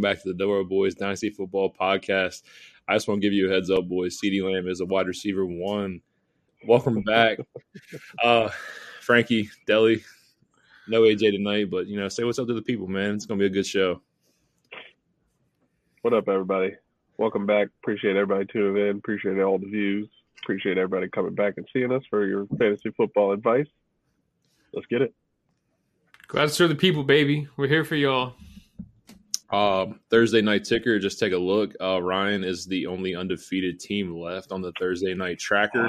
welcome back to the Doro Boys Dynasty Football Podcast. I just want to give you a heads up, boys. CeeDee Lamb is a wide receiver one. Welcome back. uh, Frankie, Deli, no AJ tonight, but you know, say what's up to the people, man. It's gonna be a good show. What up, everybody? Welcome back. Appreciate everybody tuning in. Appreciate all the views. Appreciate everybody coming back and seeing us for your fantasy football advice. Let's get it. Glad to serve the people, baby. We're here for y'all. Um, Thursday night ticker. Just take a look. Uh, Ryan is the only undefeated team left on the Thursday night tracker.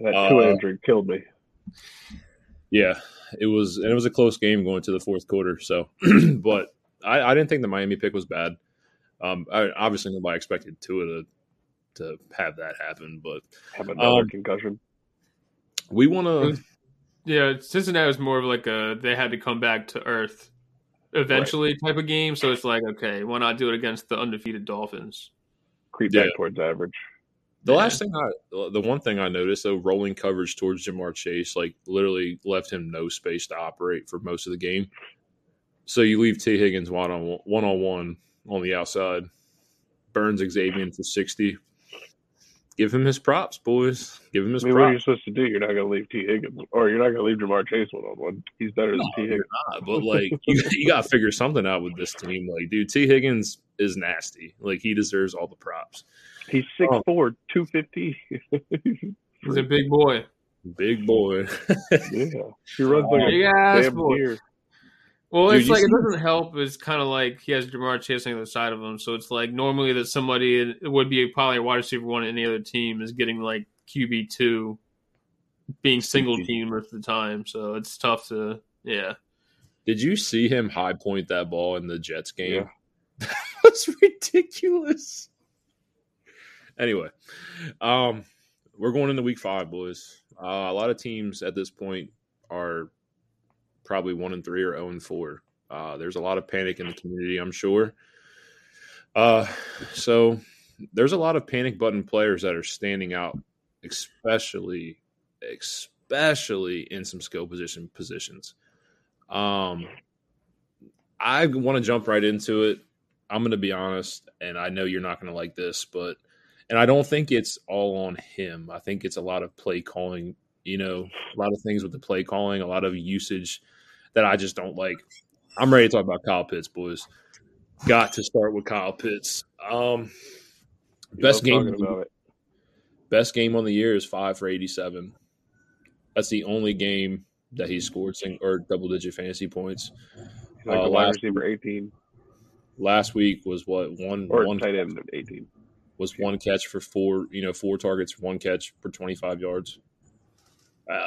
that two uh, injury killed me. Yeah, it was, and it was a close game going to the fourth quarter. So, but I, I, didn't think the Miami pick was bad. Um, I, obviously nobody expected Tua to to have that happen, but have another um, concussion. We want to yeah, Cincinnati was more of like a they had to come back to earth eventually right. type of game. So it's like, okay, why not do it against the undefeated Dolphins? Creep back towards average. The yeah. last thing I, the one thing I noticed though, rolling coverage towards Ja'Marr Chase, like literally left him no space to operate for most of the game. So you leave Tee Higgins one on one on one on the outside, Burns Xavien for sixty, give him his props, boys. Give him his I mean, props. What are you supposed to do? You're not going to leave Tee Higgins, or you're not going to leave Ja'Marr Chase one on one. He's better no, than Tee Higgins. Not, but like, you, you got to figure something out with this team. Like, dude, Tee Higgins is nasty. Like, he deserves all the props. He's 6'4", oh. 250. He's a big boy. Big boy. yeah, he runs like a damn boy. deer. Well, Dude, it's like it doesn't help. It's kind of like he has Ja'Marr Chase on the side of him, so it's like normally that somebody it would be probably a wide receiver one in any other team is getting like QB two, being single team most of the time. So it's tough to yeah. Did you see him high point that ball in the Jets game? Yeah. that was ridiculous. Anyway, um, we're going into week five, boys. Uh, a lot of teams at this point are probably one and three or zero oh and four. Uh, there's a lot of panic in the community, I'm sure. Uh, so there's a lot of panic button players that are standing out, especially, especially in some skill position positions. Um, I want to jump right into it. I'm going to be honest, and I know you're not going to like this, but and I don't think it's all on him. I think it's a lot of play calling. You know, a lot of things with the play calling, a lot of usage that I just don't like. I'm ready to talk about Kyle Pitts, boys. Got to start with Kyle Pitts. Um, best game. Best game on the year is five for 87. That's the only game that he scored sing, or double digit fantasy points. Like uh, last receiver 18. Last week was what one or one tight end 18 was one catch for four. You know, four targets, one catch for 25 yards. Uh,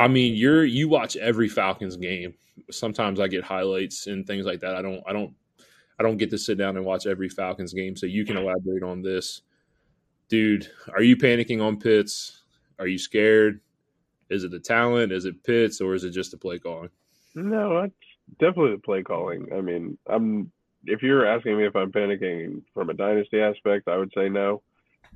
I mean, you're you watch every Falcons game. Sometimes I get highlights and things like that. I don't I don't I don't get to sit down and watch every Falcons game. So you can elaborate on this. Dude, are you panicking on Pitts? Are you scared? Is it the talent? Is it Pitts or is it just the play calling? No, it's definitely the play calling. I mean, I'm if you're asking me if I'm panicking from a dynasty aspect, I would say no.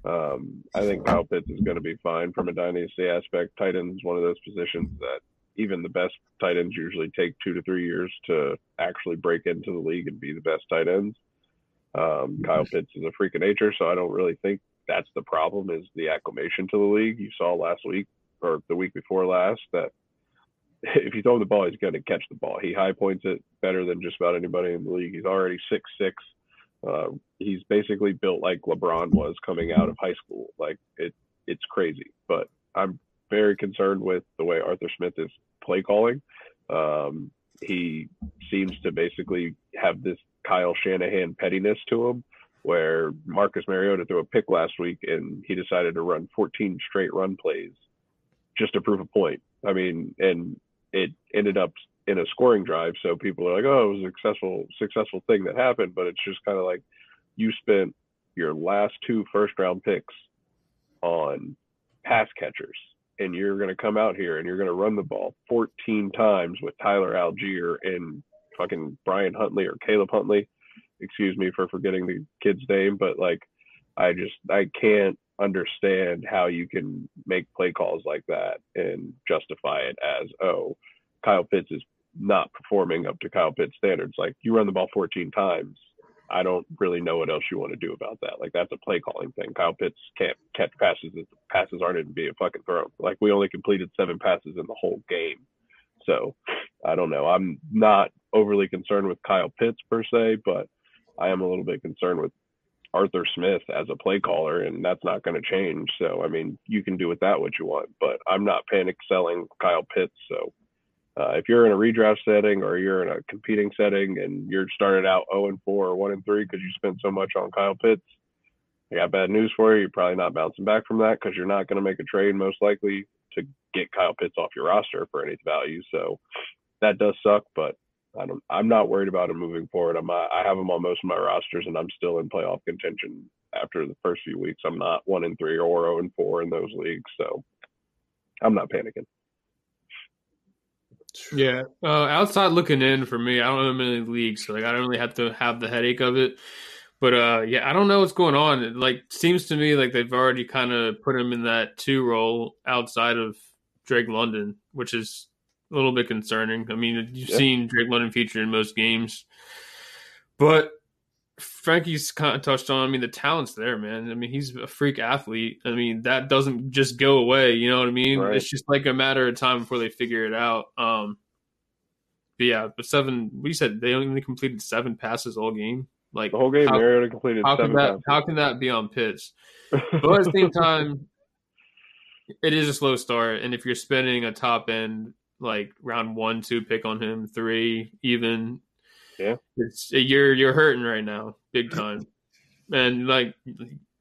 Um, I think Kyle Pitts is going to be fine from a dynasty aspect. Tight end is one of those positions that even the best tight ends usually take two to three years to actually break into the league and be the best tight ends. Um, Kyle Pitts is a freak of nature, so I don't really think that's the problem. Is the acclimation to the league? You saw last week or the week before last that if you throw him the ball, he's going to catch the ball. He high points it better than just about anybody in the league. He's already six six uh, he's basically built like LeBron was coming out of high school. Like it, it's crazy. But I'm very concerned with the way Arthur Smith is play calling. Um, he seems to basically have this Kyle Shanahan pettiness to him, where Marcus Mariota threw a pick last week and he decided to run 14 straight run plays just to prove a point. I mean, and it ended up in a scoring drive. So people are like, oh, it was a successful successful thing that happened, but it's just kind of like you spent your last two first round picks on pass catchers, and you're going to come out here and you're going to run the ball 14 times with Tyler Allgeier and fucking Brian Huntley or Caleb Huntley. Excuse me for forgetting the kid's name, but like I just I can't understand how you can make play calls like that and justify it as oh Kyle Pitts is not performing up to Kyle Pitts standards. Like you run the ball 14 times. I don't really know what else you want to do about that. Like that's a play calling thing. Kyle Pitts can't catch passes passes aren't even being fucking thrown. Like we only completed seven passes in the whole game. So I don't know. I'm not overly concerned with Kyle Pitts per se, but I am a little bit concerned with Arthur Smith as a play caller, and that's not going to change. So, I mean, you can do with that what you want, but I'm not panic selling Kyle Pitts. So, uh, if you're in a redraft setting or you're in a competing setting and you're started out 0 and 4 or 1 and 3 because you spent so much on Kyle Pitts, I got bad news for you. You're probably not bouncing back from that because you're not going to make a trade most likely to get Kyle Pitts off your roster for any value. So that does suck, but I don't, I'm not worried about him moving forward. I'm, I have him on most of my rosters, and I'm still in playoff contention after the first few weeks. I'm not one in three or zero and four in those leagues, so I'm not panicking. Yeah, uh, outside looking in for me, I don't know many leagues, so like I don't really have to have the headache of it. But uh, yeah, I don't know what's going on. It like seems to me like they've already kind of put him in that two role outside of Drake London, which is a little bit concerning. I mean, you've yeah. seen Drake London feature in most games, but Frankie's kind of touched on. I mean, the talent's there, man. I mean, he's a freak athlete. I mean, that doesn't just go away. You know what I mean? Right. It's just like a matter of time before they figure it out. Um, but yeah, but seven. We said they only completed seven passes all game. Like the whole game, how, Mariota completed. How can that? Passes. How can that be on Pitts? But at the same time, it is a slow start, and if you're spending a top end like round one, two pick on him, three even. Yeah, it's you're you're hurting right now, big time. and like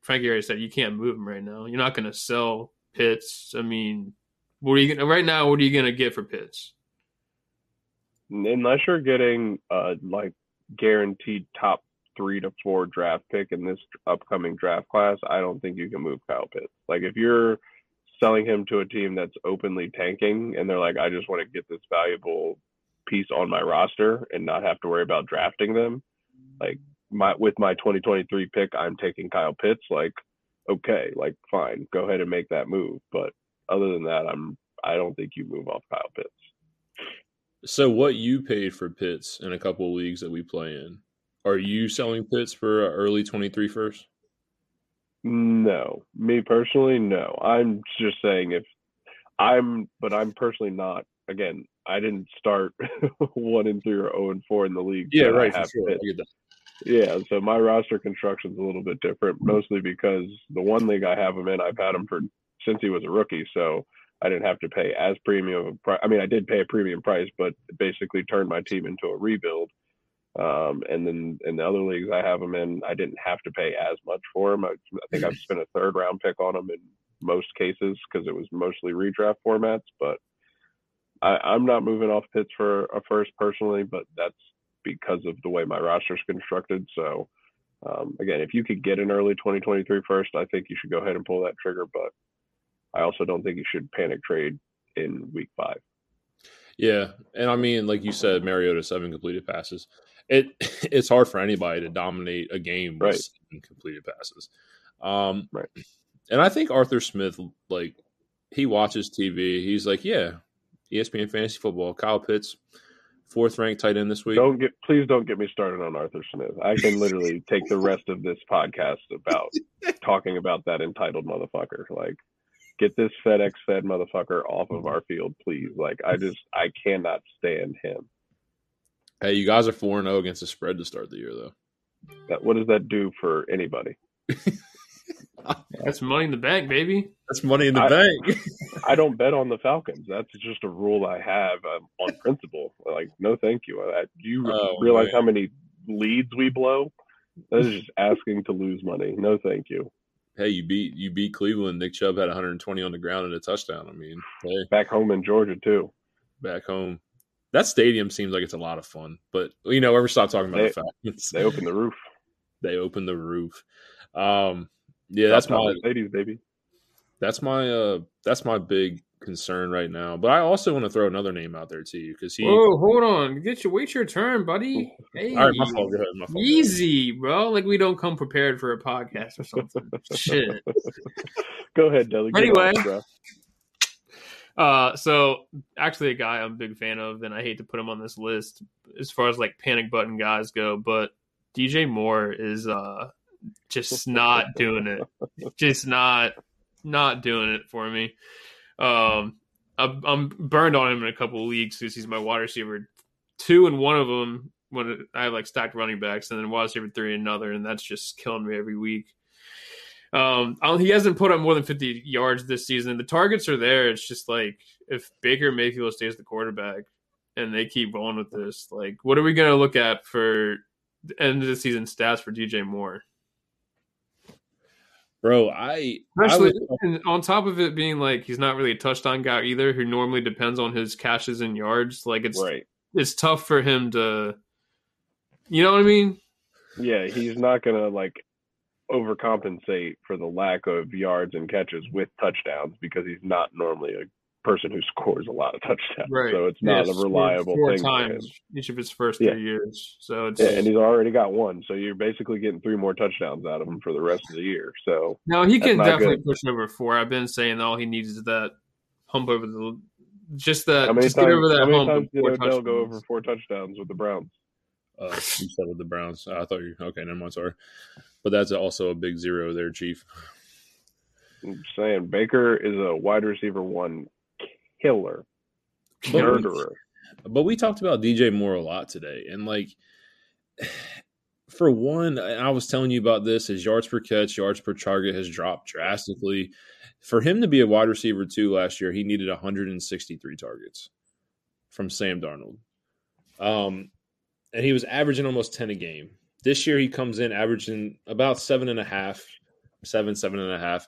Frankie already said, you can't move him right now. You're not going to sell Pitts. I mean, what are you gonna right now? What are you going to get for Pitts? Unless you're getting uh like guaranteed top three to four draft pick in this upcoming draft class, I don't think you can move Kyle Pitts. Like if you're selling him to a team that's openly tanking and they're like, I just want to get this valuable piece on my roster and not have to worry about drafting them. Like my with my 2023 pick, I'm taking Kyle Pitts. Like, okay, like fine, go ahead and make that move. But other than that, I'm I don't think you move off Kyle Pitts. So what you paid for Pitts in a couple of leagues that we play in, are you selling Pitts for early 23 first? No, me personally, no. I'm just saying if I'm, but I'm personally not. Again, I didn't start one and three or zero oh and four in the league. Yeah, right. Sure. Yeah, so my roster construction is a little bit different, mostly because the one league I have him in, I've had him for since he was a rookie, so I didn't have to pay as premium. I mean, I did pay a premium price, but basically turned my team into a rebuild. Um, and then in the other leagues I have them in, I didn't have to pay as much for them. I, I think I've spent a third round pick on them in most cases because it was mostly redraft formats. But I, I'm not moving off Pitts for a first personally, but that's because of the way my roster is constructed. So um, again, if you could get an early 2023 first, I think you should go ahead and pull that trigger. But I also don't think you should panic trade in week five. Yeah, and I mean, like you said, Mariota seven completed passes it it's hard for anybody to dominate a game with right. completed passes. Um, right. And I think Arthur Smith, like, he watches TV. He's like, yeah, ESPN Fantasy Football, Kyle Pitts, fourth ranked tight end this week. Don't get, please don't get me started on Arthur Smith. I can literally take the rest of this podcast about talking about that entitled motherfucker. Like, get this FedEx Fed motherfucker off of our field, please. Like, I just, I cannot stand him. Hey, you guys are four and zero oh against the spread to start the year, though. That, what does that do for anybody? That's money in the bank, baby. That's money in the I, bank. I don't bet on the Falcons. That's just a rule I have um, on principle. Like, no, thank you. Uh, you oh, realize man. how many leads we blow? That is just asking to lose money. No, thank you. Hey, you beat you beat Cleveland. Nick Chubb had 120 on the ground and a touchdown. I mean, hey. back home in Georgia too. Back home that stadium seems like it's a lot of fun. But you know, ever stop talking about they, the Falcons? They open the roof. they open the roof. Um, yeah, that's my ladies, baby. That's my uh, that's my big concern right now. But I also want to throw another name out there to you because he. Oh, hold on, get your wait your turn, buddy. Hey, all right, my fault. Go ahead, my fault. Easy, bro. Like we don't come prepared for a podcast or something. Shit. Go ahead, Deli. Anyway, on, Uh, so actually, a guy I'm a big fan of, and I hate to put him on this list as far as like panic button guys go, but DJ Moore is uh just not doing it. Just not not doing it for me. Um, I'm burned on him in a couple of leagues because he's my wide receiver two and one of them when I have like stacked running backs, and then wide receiver three another, and that's just killing me every week. Um, he hasn't put up more than 50 yards this season. The targets are there. It's just like if Baker Mayfield stays the quarterback and they keep going with this, like what are we going to look at for end of the season stats for DJ Moore? Bro, I especially I was, on top of it being like he's not really a touchdown guy either, who normally depends on his catches and yards. Like it's right. it's tough for him to, you know what I mean? Yeah, he's not gonna like overcompensate for the lack of yards and catches with touchdowns because he's not normally a person who scores a lot of touchdowns. Right. So it's not yes, a reliable four thing. Times each of his first yeah. three years. So it's yeah, and he's already got one. So you're basically getting three more touchdowns out of him for the rest of the year. So no, he can definitely good. push over four. I've been saying all he needs is that hump over the just that. How many just times, get over that how many hump. Times did Odell go over four touchdowns with the Browns? Uh, you said with the Browns. I thought you okay. Never mind. Sorry, but that's also a big zero there, Chief. I'm saying Baker is a wide receiver one killer, murderer. But we talked about DJ Moore a lot today, and like for one, I was telling you about this. His yards per catch, yards per target has dropped drastically. For him to be a wide receiver two last year, he needed 163 targets from Sam Darnold. Um, and he was averaging almost 10 a game. This year he comes in averaging about seven and a half, seven, seven and a half.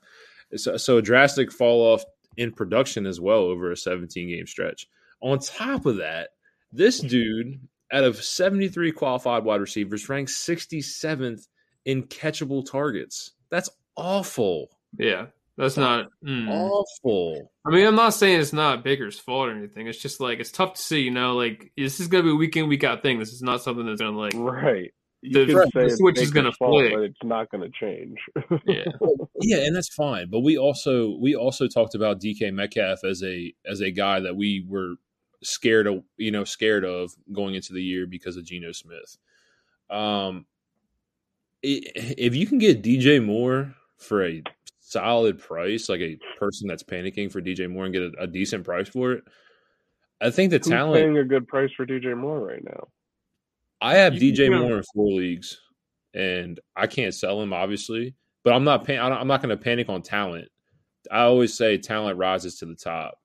So, so a drastic fall off in production as well over a 17 game stretch. On top of that, this dude, out of 73 qualified wide receivers, ranks 67th in catchable targets. That's awful. Yeah, that's not mm. awful. I mean, I'm not saying it's not Baker's fault or anything. It's just like it's tough to see. You know, like this is gonna be a week in week out thing. This is not something that's gonna like right the, the switch is going to flip, but it's not going to change. yeah, yeah, and that's fine. But we also we also talked about DK Metcalf as a as a guy that we were scared of, you know, scared of going into the year because of Geno Smith. Um, if you can get DJ Moore for a solid price, like a person that's panicking for DJ Moore and get a, a decent price for it, I think the Who's talent paying a good price for DJ Moore right now. I have you DJ Moore in four leagues, and I can't sell him obviously, but I'm not. Pan- I'm not going to panic on talent. I always say talent rises to the top.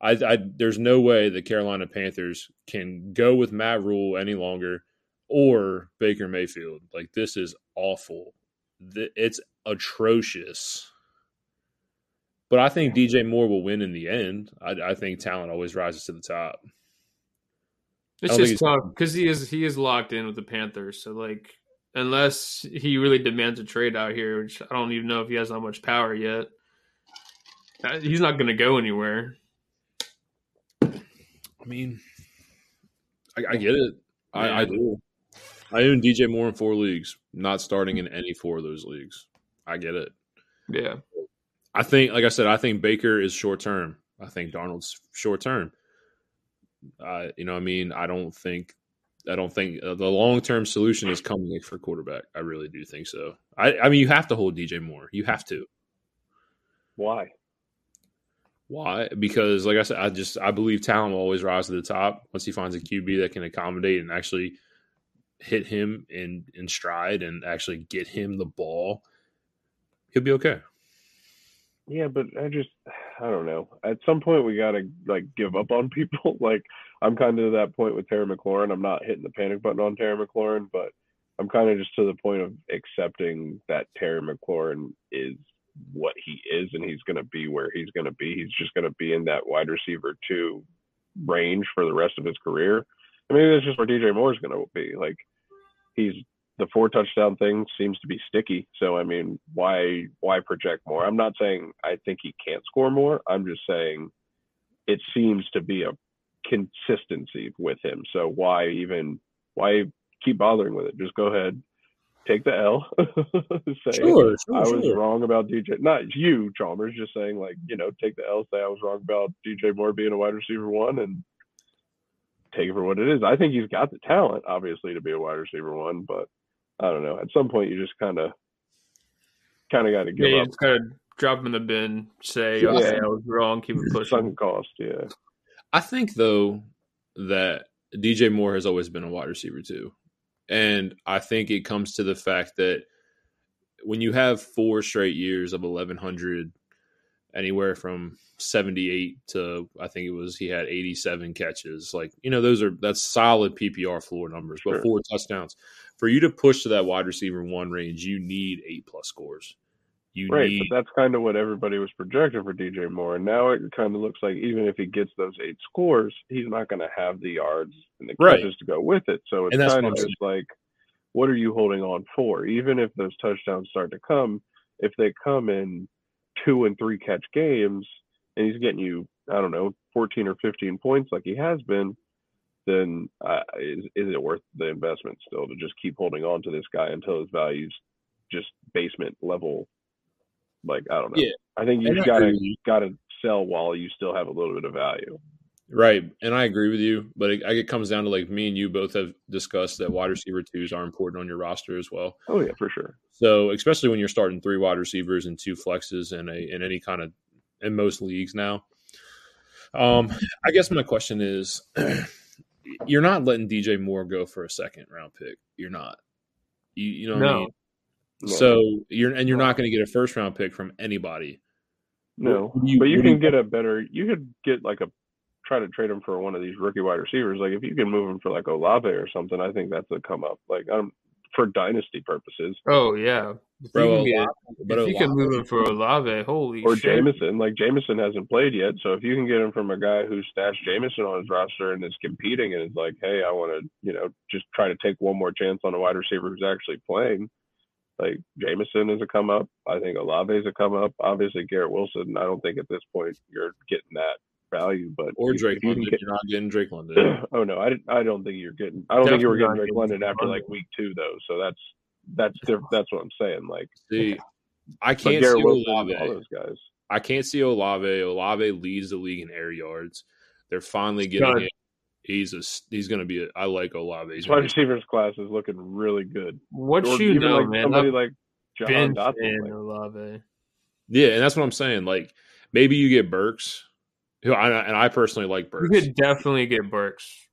I, I, there's no way the Carolina Panthers can go with Matt Rhule any longer or Baker Mayfield. Like this is awful. It's atrocious. But I think DJ Moore will win in the end. I, I think talent always rises to the top. It's just tough because he is he is locked in with the Panthers. So like, unless he really demands a trade out here, which I don't even know if he has that much power yet, uh, he's not going to go anywhere. I mean, I, I get it. I, I do. I own DJ Moore in four leagues, not starting in any four of those leagues. I get it. Yeah. I think, like I said, I think Baker is short term. I think Darnold's short term. Uh, you know, I mean, I don't think I don't think uh, the long term solution is coming for quarterback. I really do think so. I, I mean, you have to hold DJ Moore. You have to. Why? Why? Because, like I said, I just I believe talent will always rise to the top once he finds a QB that can accommodate and actually hit him in in stride and actually get him the ball. He'll be okay. Yeah, but I just I don't know. At some point we gotta like give up on people. like I'm kind of to that point with Terry McLaurin. I'm not hitting the panic button on Terry McLaurin, but I'm kind of just to the point of accepting that Terry McLaurin is what he is and he's to be where he's to be. He's just to be in that wide receiver two range for the rest of his career. I mean, that's just where DJ Moore is going to be. Like, he's the four touchdown thing seems to be sticky. So I mean, why why project more? I'm not saying I think he can't score more. I'm just saying it seems to be a consistency with him. So why even why keep bothering with it? Just go ahead, take the L. say sure, sure, I was sure. wrong about DJ. Not you, Chalmers. Just saying, like you know, take the L. Say I was wrong about DJ Moore being a wide receiver one, and take it for what it is. I think he's got the talent, obviously, to be a wide receiver one, but I don't know. At some point, you just kind of, kind of got to give yeah, up. Just kind of drop him in the bin. Say, yeah. okay, I was wrong. Keep it pushing. Sunk cost, yeah. I think though that DJ Moore has always been a wide receiver too. And I think it comes to the fact that when you have four straight years of 1100 anywhere from 78 to I think it was he had 87 catches like you know those are that's solid PPR floor numbers sure. but four touchdowns for you to push to that wide receiver one range you need 8 plus scores you right, need but that's kind of what everybody was projecting for DJ Moore. And now it kind of looks like even if he gets those eight scores, he's not going to have the yards and the catches right. to go with it. So it's kind of just like, what are you holding on for? Even if those touchdowns start to come, if they come in two and three catch games, and he's getting you, I don't know, 14 or 15 points like he has been, then uh, is, is it worth the investment still to just keep holding on to this guy until his value's just basement level like I don't know. Yeah. I think you've got to got to sell while you still have a little bit of value. Right, and I agree with you, but it, it comes down to like me and you both have discussed that wide receiver twos are important on your roster as well. Oh yeah, for sure. So especially when you're starting three wide receivers and two flexes in a in any kind of in most leagues now. Um, I guess my question is, you're not letting DJ Moore go for a second round pick. You're not. You you know what no. I mean? So you're and you're not going to get a first round pick from anybody. No, you, but you can you, get a better. You could get like a try to trade him for one of these rookie wide receivers. Like if you can move him for like Olave or something, I think that's a come up. Like um, for dynasty purposes. Oh yeah, if Bro, you can, get, if you can move him for Olave, holy or shit. Jameson. Like Jameson hasn't played yet, so if you can get him from a guy who stashed Jameson on his roster and is competing and is like, hey, I want to, you know, just try to take one more chance on a wide receiver who's actually playing like Jameson is a come up. I think Olave is a come up. Obviously, Garrett Wilson. I don't think at this point you're getting that value, but or Drake London. You get, you're not getting Drake London. oh no, I, I don't think you're getting. I don't Definitely think you were getting Drake London after like week two though. So that's that's different. That's what I'm saying. Like, see, I can't see Wilson, Olave. All those guys. I can't see Olave. Olave leads the league in air yards. They're finally getting it he's a he's going to be. A, I like Olave. He's wide receivers class is looking really good. What or you know, like man? Somebody like Jahan Dotson, like. Olave. Yeah, and that's what I'm saying. Like maybe you get Burks, who I, and I personally like Burks. You could definitely get Burks.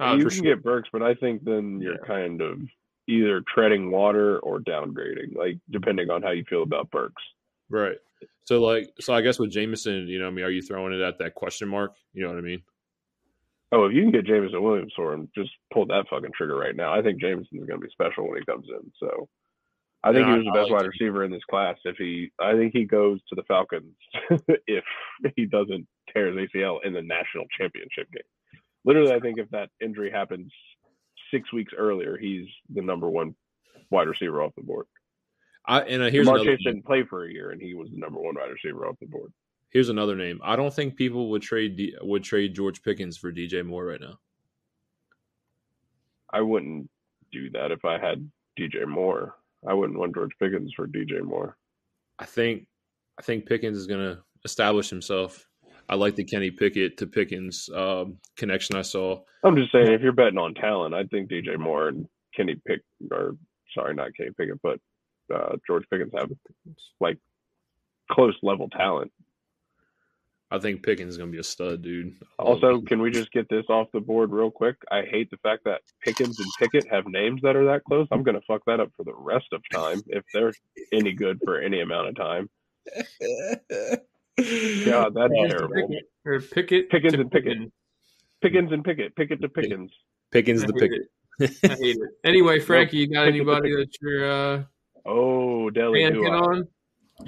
Uh, you can sure. get Burks, but I think then you're yeah. kind of either treading water or downgrading, like depending on how you feel about Burks. Right. So like, so I guess with Jameson, you know, I mean, are you throwing it at that question mark? You know what I mean? Oh, if you can get Jameson Williams for him, just pull that fucking trigger right now. I think Jameson's going to be special when he comes in. So I think yeah, he was the best like wide receiver in this class. If he, I think he goes to the Falcons if he doesn't tear his ACL in the national championship game. Literally, I think if that injury happens six weeks earlier, he's the number one wide receiver off the board. I, and uh, here's Chase didn't play for a year, and he was the number one wide receiver off the board. Here's another name. I don't think people would trade D, would trade George Pickens for DJ Moore right now. I wouldn't do that if I had DJ Moore. I wouldn't want George Pickens for DJ Moore. I think I think Pickens is going to establish himself. I like the Kenny Pickett to Pickens um, connection I saw. I'm just saying, if you're betting on talent, I think DJ Moore and Kenny Pick, or sorry, not Kenny Pickett, but uh, George Pickens have like close level talent. I think Pickens is going to be a stud, dude. Also, can we just get this off the board real quick? I hate the fact that Pickens and Pickett have names that are that close. I'm going to fuck that up for the rest of time if they're any good for any amount of time. God, that's terrible. Pickett, or Pickett Pickens and Pickett. Pickens and Pickett. Pickett to Pickens. Pickens the Pickett. I hate it. Anyway, Frankie, you got anybody that you're uh, oh Deli on?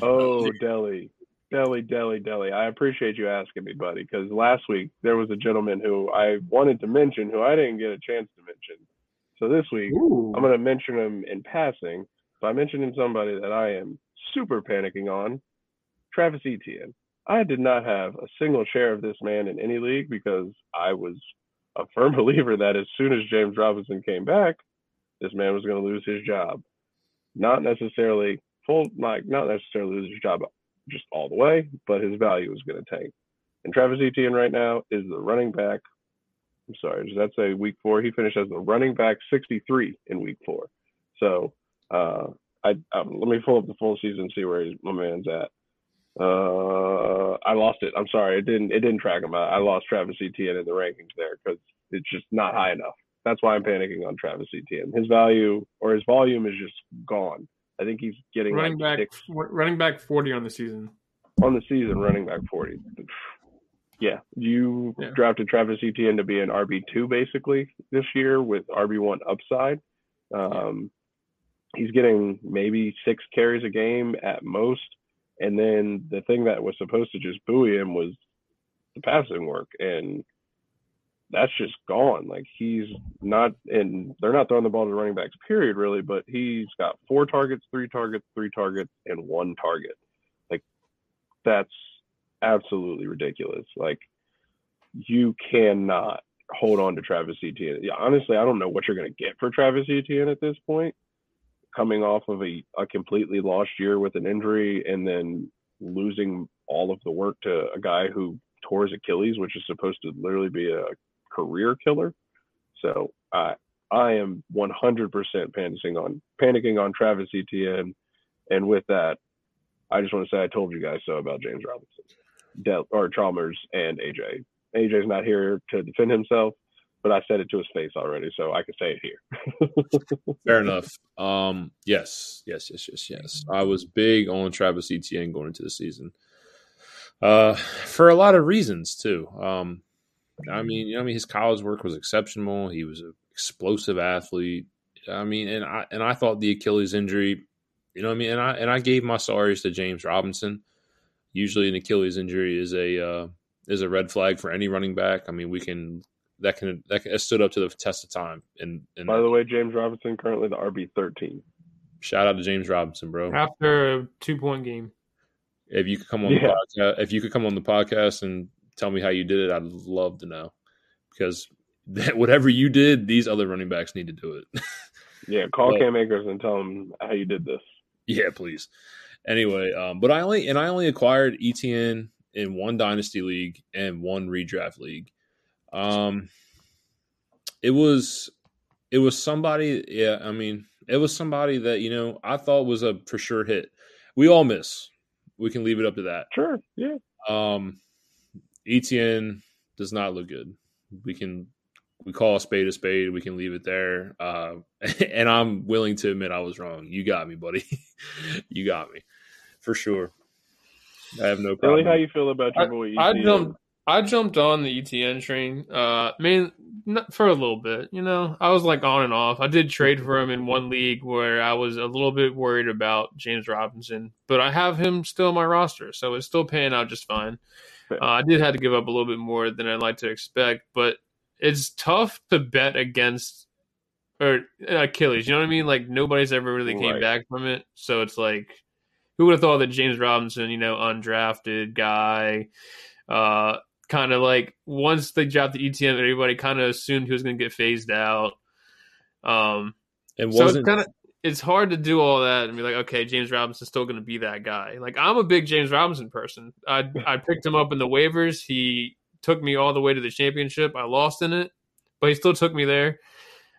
Oh Deli. Deli, deli, deli. I appreciate you asking me, buddy, because last week there was a gentleman who I wanted to mention who I didn't get a chance to mention. So this week Ooh. I'm going to mention him in passing. So I mentioned somebody that I am super panicking on, Travis Etienne. I did not have a single share of this man in any league because I was a firm believer that as soon as James Robinson came back, this man was going to lose his job. not necessarily full, like not necessarily lose his job just all the way, but his value was going to tank. And Travis Etienne right now is the running back. I'm sorry, does that say week four? He finished as the running back 63 in week four. So uh, I um, let me pull up the full season and see where my man's at. Uh, I lost it. I'm sorry. It didn't. It didn't track him. I, I lost Travis Etienne in the rankings there because it's just not high enough. That's why I'm panicking on Travis Etienne. His value or his volume is just gone. I think he's getting running like back six, running back 40 on the season. On the season, running back 40. Yeah, you yeah. drafted Travis Etienne to be an RB two basically this year with RB one upside. Um, he's getting maybe six carries a game at most. And then the thing that was supposed to just buoy him was the passing work. And that's just gone. Like he's not, and they're not throwing the ball to the running backs, period, really. But he's got four targets, three targets, three targets, and one target. Like that's absolutely ridiculous. Like you cannot hold on to Travis Etienne. Yeah, honestly, I don't know what you're going to get for Travis Etienne at this point coming off of a, a completely lost year with an injury and then losing all of the work to a guy who tore his Achilles, which is supposed to literally be a career killer. So I I am 100% panicking on panicking on Travis Etienne, and with that, I just want to say I told you guys so about James Robinson, Del- or Chalmers and AJ. AJ's not here to defend himself but I said it to his face already, so I can say it here. Fair enough. Um, yes, yes, yes, yes, yes. I was big on Travis Etienne going into the season, uh, for a lot of reasons too. Um, I mean, you know, I mean, his college work was exceptional. He was an explosive athlete. I mean, and I and I thought the Achilles injury, you know, I mean, and I and I gave my sorries to James Robinson. Usually, an Achilles injury is a uh, is a red flag for any running back. I mean, we can that can that can, stood up to the test of time. And, and by the way, James Robinson currently the RB thirteen. Shout out to James Robinson, bro. After a two point game. If you could come on yeah. the podcast, if you could come on the podcast and tell me how you did it, I'd love to know because that, whatever you did, these other running backs need to do it. yeah, call but, Cam Akers and tell him how you did this. Yeah, please. Anyway, um, but I only and I only acquired Etienne in one dynasty league and one redraft league. Um, it was it was somebody. Yeah, I mean, it was somebody that you know I thought was a for sure hit. We all miss. We can leave it up to that. Sure. Yeah. Um, Etn does not look good. We can we call a spade a spade. We can leave it there. Uh, and I'm willing to admit I was wrong. You got me, buddy. you got me for sure. I have no problem. Really, how you feel about your boy? I, I jumped. I jumped on the ETN train. Uh, I mean, for a little bit, you know, I was like on and off. I did trade for him in one league where I was a little bit worried about James Robinson, but I have him still on my roster, so it's still paying out just fine. Uh, I did have to give up a little bit more than I'd like to expect, but it's tough to bet against or Achilles. You know what I mean? Like nobody's ever really came right. back from it, so it's like, who would have thought that James Robinson, you know, undrafted guy. Uh, kind of like once they dropped the ETM, everybody kind of assumed he was going to get phased out. Um, and so it's kind of it's hard to do all that and be like, okay, James Robinson's still going to be that guy. Like I'm a big James Robinson person. I I picked him up in the waivers. He took me all the way to the championship. I lost in it, but he still took me there.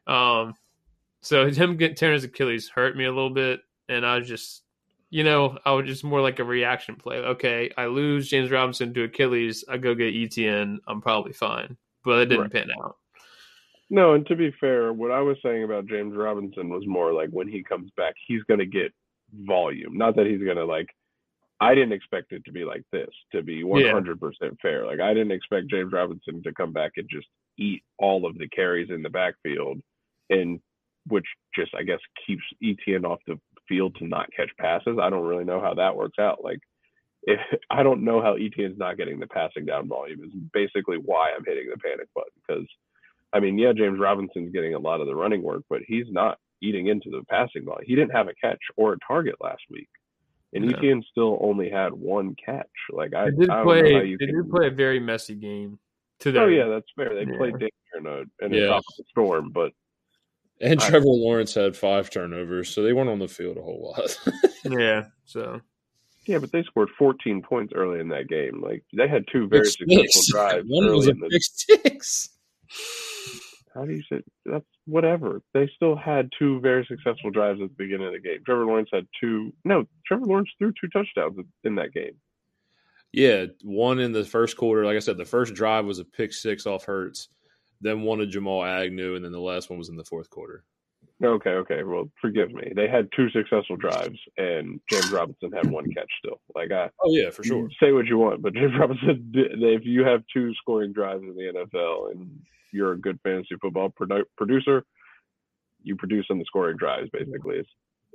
Um, so him getting tearing his Achilles hurt me a little bit, and I just you know, I would just more like a reaction play. Okay, I lose James Robinson to Achilles. I go get ETN. I'm probably fine, but it didn't right. pan out. No, and to be fair, what I was saying about James Robinson was more like when he comes back, he's going to get volume. Not that he's going to like. I didn't expect it to be like this. To be 100% yeah. fair, like I didn't expect James Robinson to come back and just eat all of the carries in the backfield, and which just I guess keeps ETN off the field to not catch passes. I don't really know how that works out. Like, if I don't know how Etienne's not getting the passing down volume is basically why I'm hitting the panic button. Because, I mean, yeah, James Robinson's getting a lot of the running work, but he's not eating into the passing volume. He didn't have a catch or a target last week. And yeah. Etienne still only had one catch. Like I, they did I play. they can... did play a very messy game. To their, oh yeah, that's fair. They yeah. played danger in a in yeah. a storm, but And Trevor Lawrence had five turnovers, so they weren't on the field a whole lot. yeah, so yeah, but they scored 14 points early in that game. Like they had two very six successful six. drives. One was a the, big six. How do you say that's whatever? They still had two very successful drives at the beginning of the game. Trevor Lawrence had two. No, Trevor Lawrence threw two touchdowns in that game. Yeah, one in the first quarter. Like I said, the first drive was a pick six off Hurts, then one of Jamal Agnew, and then the last one was in the fourth quarter. Okay, okay. Well, forgive me. They had two successful drives, and James Robinson had one catch still. Like I, oh yeah, for sure. Say what you want, but James Robinson, if you have two scoring drives in the NFL and you're a good fantasy football produ- producer, you produce on the scoring drives. Basically, is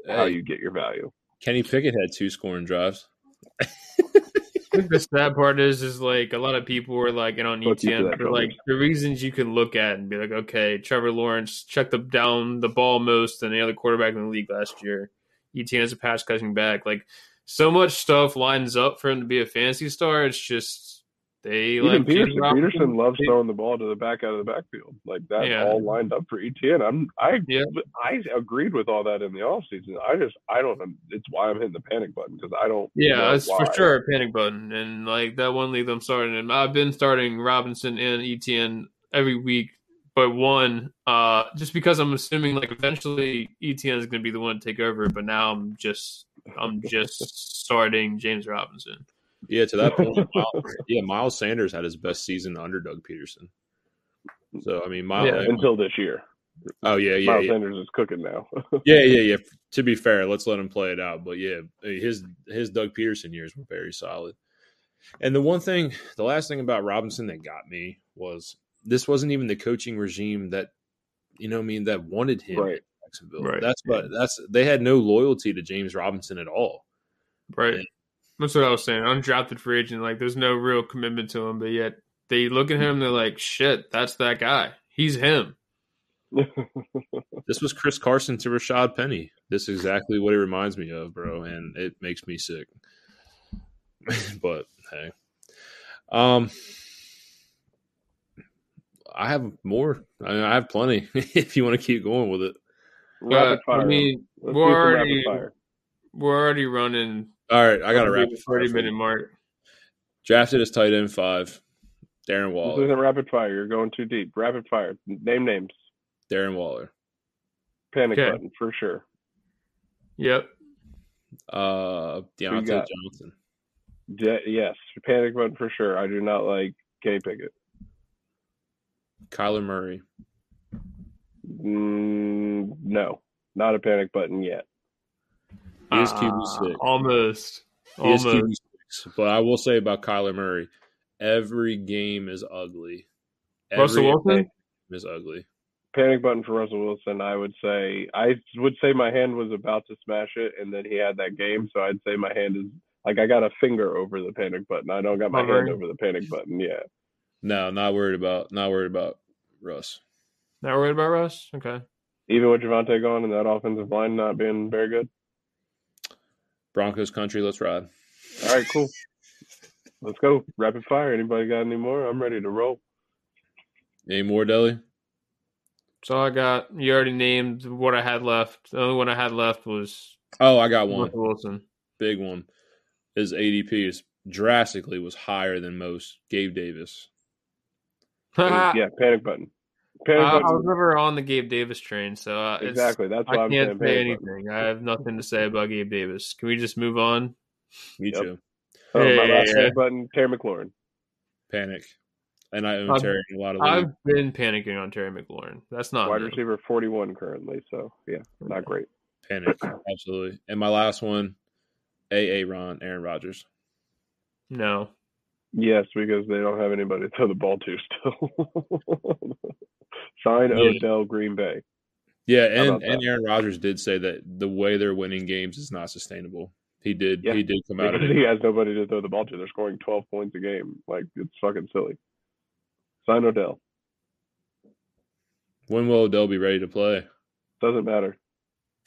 hey, how you get your value. Kenny Pickett had two scoring drives. think the sad part is, is like a lot of people were like, and on ETN for like the reasons you can look at and be like, okay, Trevor Lawrence checked the down the ball most than the other quarterback in the league last year. ETN is a pass catching back. Like so much stuff lines up for him to be a fantasy star. It's just they Even like Pederson. Pederson loves throwing the ball to the back out of the backfield. Like that yeah. all lined up for ETN. I'm I yeah. I agreed with all that in the offseason. I just I don't it's why I'm hitting the panic button because I don't Yeah, it's why. for sure a panic button. And like that one league I'm starting and I've been starting Robinson and ETN every week but one, uh, just because I'm assuming like eventually ETN is going to be the one to take over, but now I'm just I'm just starting James Robinson. Yeah, to that point, Miles, yeah, Miles Sanders had his best season under Doug Pederson. So I mean, Miles yeah, until this year. Oh yeah, yeah. Miles yeah. Sanders is cooking now. yeah, yeah, yeah. To be fair, let's let him play it out. But yeah, his his Doug Pederson years were very solid. And the one thing, the last thing about Robinson that got me was this wasn't even the coaching regime that you know, I mean, that wanted him right. Jacksonville. Right. That's what that's they had no loyalty to James Robinson at all. Right. And that's what I was saying. Undrafted free agent, like there's no real commitment to him, but yet they look at him, they're like, "Shit, that's that guy. He's him." this was Chris Carson to Rashaad Penny. This is exactly what it reminds me of, bro, and it makes me sick. but hey, um, I have more. I, mean, I have plenty. if you want to keep going with it, rapid fire. I mean, we're already we're already running all right, I got to wrap. Thirty minute mark. Drafted as tight end five. Darren Waller. This isn't rapid fire. You're going too deep. Rapid fire. Name names. Darren Waller. Panic okay. button for sure. Yep. Uh, Diontae Johnson. De- yes, panic button for sure. I do not like Kenny Pickett. Kyler Murray. Mm, no, not a panic button yet. He is QB ah, six. Almost. He almost. is QB six. But I will say about Kyler Murray, every game is ugly. Every Russell Wilson is ugly. Panic button for Russell Wilson. I would say I would say my hand was about to smash it, and then he had that game. So I'd say my hand is like I got a finger over the panic button. I don't got my hand over the panic button. Yeah. No, not worried about. Not worried about Russ. Not worried about Russ. Okay. Even with Javonte gone and that offensive line not being very good. Broncos country. Let's ride. All right, cool. Let's go. Rapid fire. Anybody got any more? I'm ready to roll. Any more, Deli? So I got. You already named what I had left. The only one I had left was. Oh, I got one. Wilson. Big one. His ADP is drastically was higher than most. Gabe Davis. yeah, panic button. I was never on the Gabe Davis train, so uh, exactly that's why i'm can't say anything. I have nothing to say about Gabe Davis. Can we just move on? Me yep. too. Oh, hey, my last yeah. button, Terry McLaurin. Panic, and I own I've, Terry a lot of. I've been panicking on Terry McLaurin. That's not wide new. receiver forty one currently. So yeah, not great. Panic, absolutely. And my last one, A. A. Ron, Aaron Rodgers. No. Yes, because they don't have anybody to throw the ball to still. Sign yeah. Odell Green Bay. Yeah, and, and Aaron Rodgers did say that the way they're winning games is not sustainable. He did. Yeah. He did come out. Because he has nobody to throw the ball to. They're scoring twelve points a game. Like it's fucking silly. Sign Odell. When will Odell be ready to play? Doesn't matter.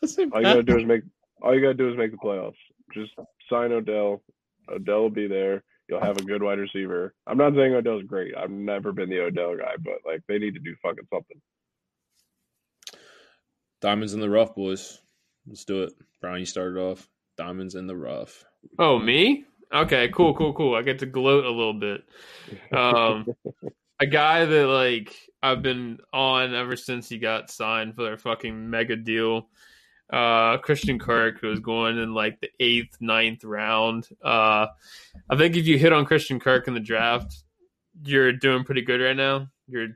Doesn't all you gotta do is make. All you gotta do is make the playoffs. Just sign Odell. Odell will be there. You'll have a good wide receiver. I'm not saying Odell's great. I've never been the Odell guy, but like they need to do fucking something. Diamonds in the rough, boys. Let's do it. Brian, you started off. Diamonds in the rough. Oh, me? Okay, cool, cool, cool. I get to gloat a little bit. Um, a guy that like I've been on ever since he got signed for their fucking mega deal. Uh, Christian Kirk who was going in like the eighth, ninth round. Uh, I think if you hit on Christian Kirk in the draft, you're doing pretty good right now. You're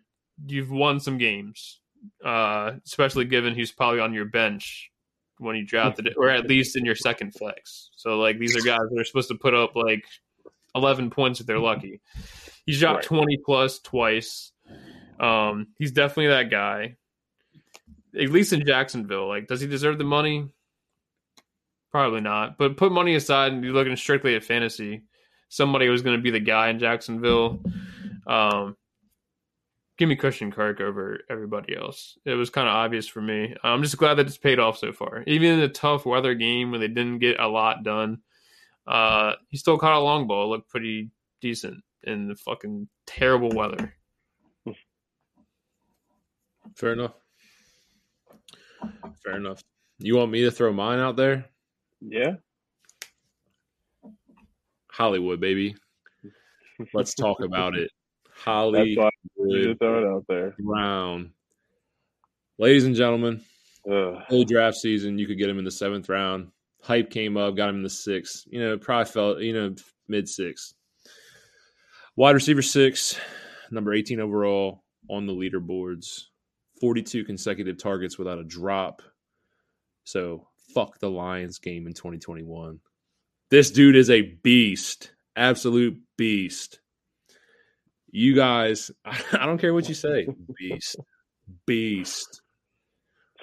you've won some games, uh, especially given he's probably on your bench when you drafted it, or at least in your second flex. So like these are guys that are supposed to put up like eleven points if they're lucky. He's dropped right. twenty plus twice. Um, he's definitely that guy. At least in Jacksonville. Like, does he deserve the money? Probably not. But put money aside and you're looking strictly at fantasy. Somebody was going to be the guy in Jacksonville. Um, give me Christian Kirk over everybody else. It was kind of obvious for me. I'm just glad that it's paid off so far. Even in a tough weather game where they didn't get a lot done, uh, he still caught a long ball. Looked pretty decent in the fucking terrible weather. Fair enough. Fair enough. You want me to throw mine out there? Yeah. Hollywood, baby. Let's talk about it. Holly throw it out there. Brown. Ladies and gentlemen, early draft season, you could get him in the seventh round. Hype came up, got him in the sixth. You know, probably felt, you know, mid six. Wide receiver six, number 18 overall on the leaderboards. 42 consecutive targets without a drop. So fuck the Lions game in 2021. This dude is a beast, absolute beast. You guys, I don't care what you say, beast, beast.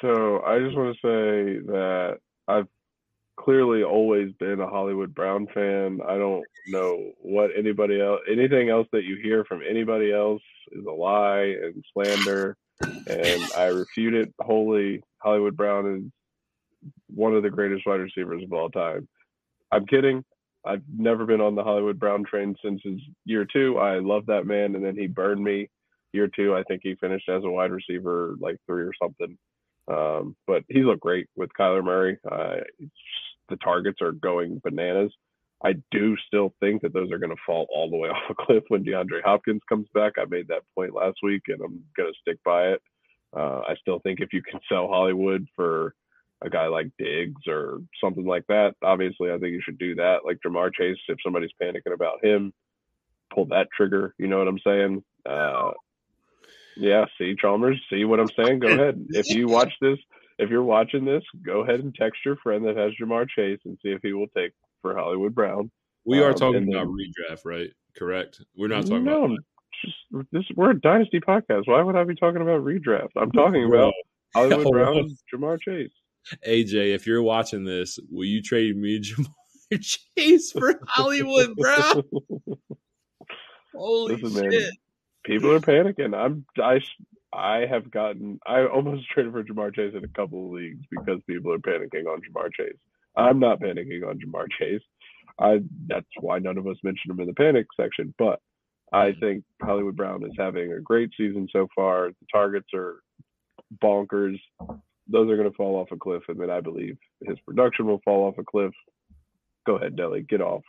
So I just want to say that I've clearly always been a Hollywood Brown fan. I don't know what anybody else, anything else that you hear from anybody else is a lie and slander and I refute it wholly. Hollywood Brown is one of the greatest wide receivers of all time. I'm kidding. I've never been on the Hollywood Brown train since his year two. I love that man, and then he burned me. Year two, I think he finished as a wide receiver, like three or something. Um, but he looked great with Kyler Murray. Uh, the targets are going bananas. I do still think that those are going to fall all the way off a cliff when DeAndre Hopkins comes back. I made that point last week, and I'm going to stick by it. Uh, I still think if you can sell Hollywood for a guy like Diggs or something like that, obviously I think you should do that. Like Ja'Marr Chase, if somebody's panicking about him, pull that trigger. You know what I'm saying? Uh, yeah. See Chalmers. See what I'm saying? Go ahead. If you watch this, if you're watching this, go ahead and text your friend that has Ja'Marr Chase and see if he will take for Hollywood Brown. We are um, talking about redraft, right? Correct. We're not talking no, about just this. We're a dynasty podcast. Why would I be talking about redraft? I'm talking about Hollywood oh, Brown, Ja'Marr Chase. AJ, if you're watching this, will you trade me Ja'Marr Chase for Hollywood Brown? Holy Listen, shit! Man, people are panicking. I'm I I have gotten I almost traded for Ja'Marr Chase in a couple of leagues because people are panicking on Ja'Marr Chase. I'm not panicking on Ja'Marr Chase. I that's why none of us mentioned him in the panic section. But I mm-hmm. think Hollywood Brown is having a great season so far. The targets are bonkers. Those are going to fall off a cliff, and then I believe his production will fall off a cliff. Go ahead, Deli, get off.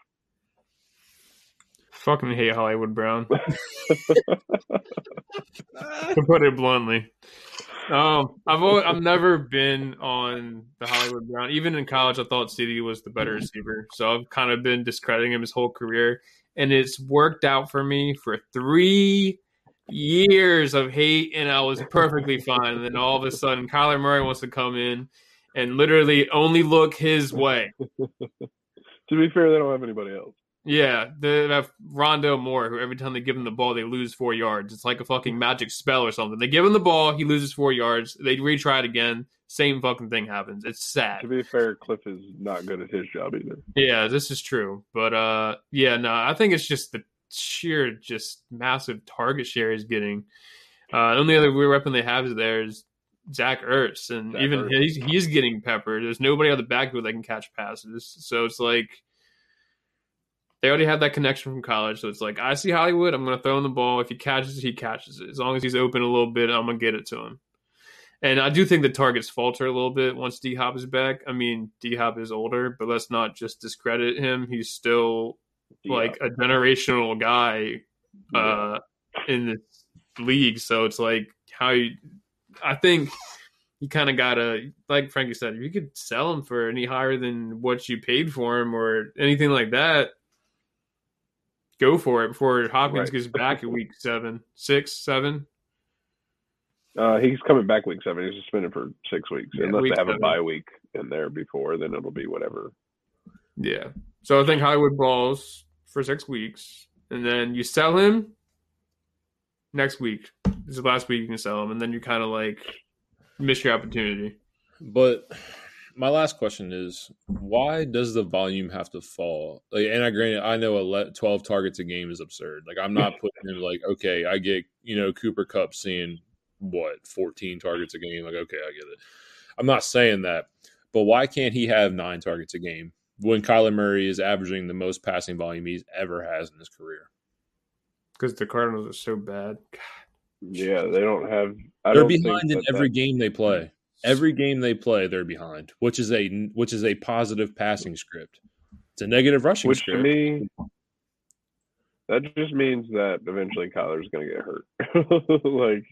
Fucking hate Hollywood Brown. to put it bluntly. Um, I've always, I've never been on the Hollywood Brown. Even in college, I thought CeeDee was the better receiver, so I've kind of been discrediting him his whole career, and it's worked out for me for three years of hate, and I was perfectly fine. And then all of a sudden, Kyler Murray wants to come in and literally only look his way. to be fair, they don't have anybody else. Yeah, they have Rondale Moore, who every time they give him the ball, they lose four yards. It's like a fucking magic spell or something. They give him the ball, he loses four yards. They retry it again, same fucking thing happens. It's sad. To be fair, Cliff is not good at his job either. Yeah, this is true. But uh yeah, no, I think it's just the sheer just massive target share he's getting. Uh the only other weird weapon they have is there is Zach Ertz, and Zach even Ertz. he's he's getting peppered. There's nobody on the backfield that can catch passes. So it's like they already have that connection from college. So it's like, I see Hollywood, I'm going to throw him the ball. If he catches it, he catches it. As long as he's open a little bit, I'm going to get it to him. And I do think the targets falter a little bit once D Hop is back. I mean, D Hop is older, but let's not just discredit him. He's still D-Hop. like a generational guy uh, yeah. in this league. So it's like how you, I think you kind of gotta, like Frankie said, if you could sell him for any higher than what you paid for him or anything like that, go for it before Hopkins right. gets back at week seven, six, seven. Uh, he's coming back week seven. He's suspended for six weeks, yeah, unless they have seven. a bye week in there before. Then it'll be whatever. Yeah. So I think Hollywood balls for six weeks, and then you sell him next week. This is the last week you can sell him, and then you kind of like miss your opportunity. But my last question is why does the volume have to fall? Like, and I granted, I know 12 targets a game is absurd. Like, I'm not putting in like, okay, I get, you know, Cooper Kupp seeing what 14 targets a game like okay i get it i'm not saying that but why can't he have nine targets a game when kyler murray is averaging the most passing volume he's ever has in his career because the cardinals are so bad God. yeah they don't have I they're don't behind in every that... game they play every game they play they're behind which is a which is a positive passing script it's a negative rushing which script. to me that just means that eventually Kyler's going to get hurt. like,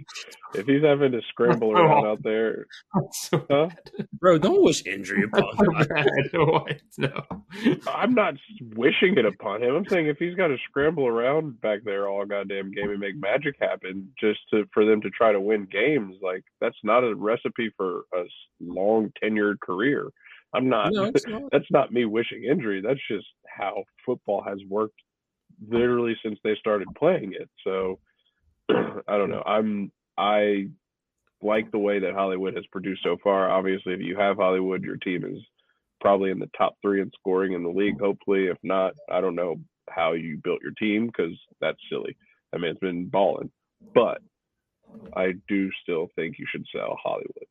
if he's having to scramble around out there, so huh? bro, don't wish injury upon him. no, I'm not wishing it upon him. I'm saying if he's got to scramble around back there all goddamn game and make magic happen just to for them to try to win games, like that's not a recipe for a long tenured career. I'm not. No, not. that's not me wishing injury. That's just how football has worked literally since they started playing it. So I don't know. I'm I like the way that Hollywood has produced so far. Obviously, if you have Hollywood, your team is probably in the top three in scoring in the league. Hopefully, if not, I don't know how you built your team because that's silly. I mean, it's been balling, but I do still think you should sell Hollywood.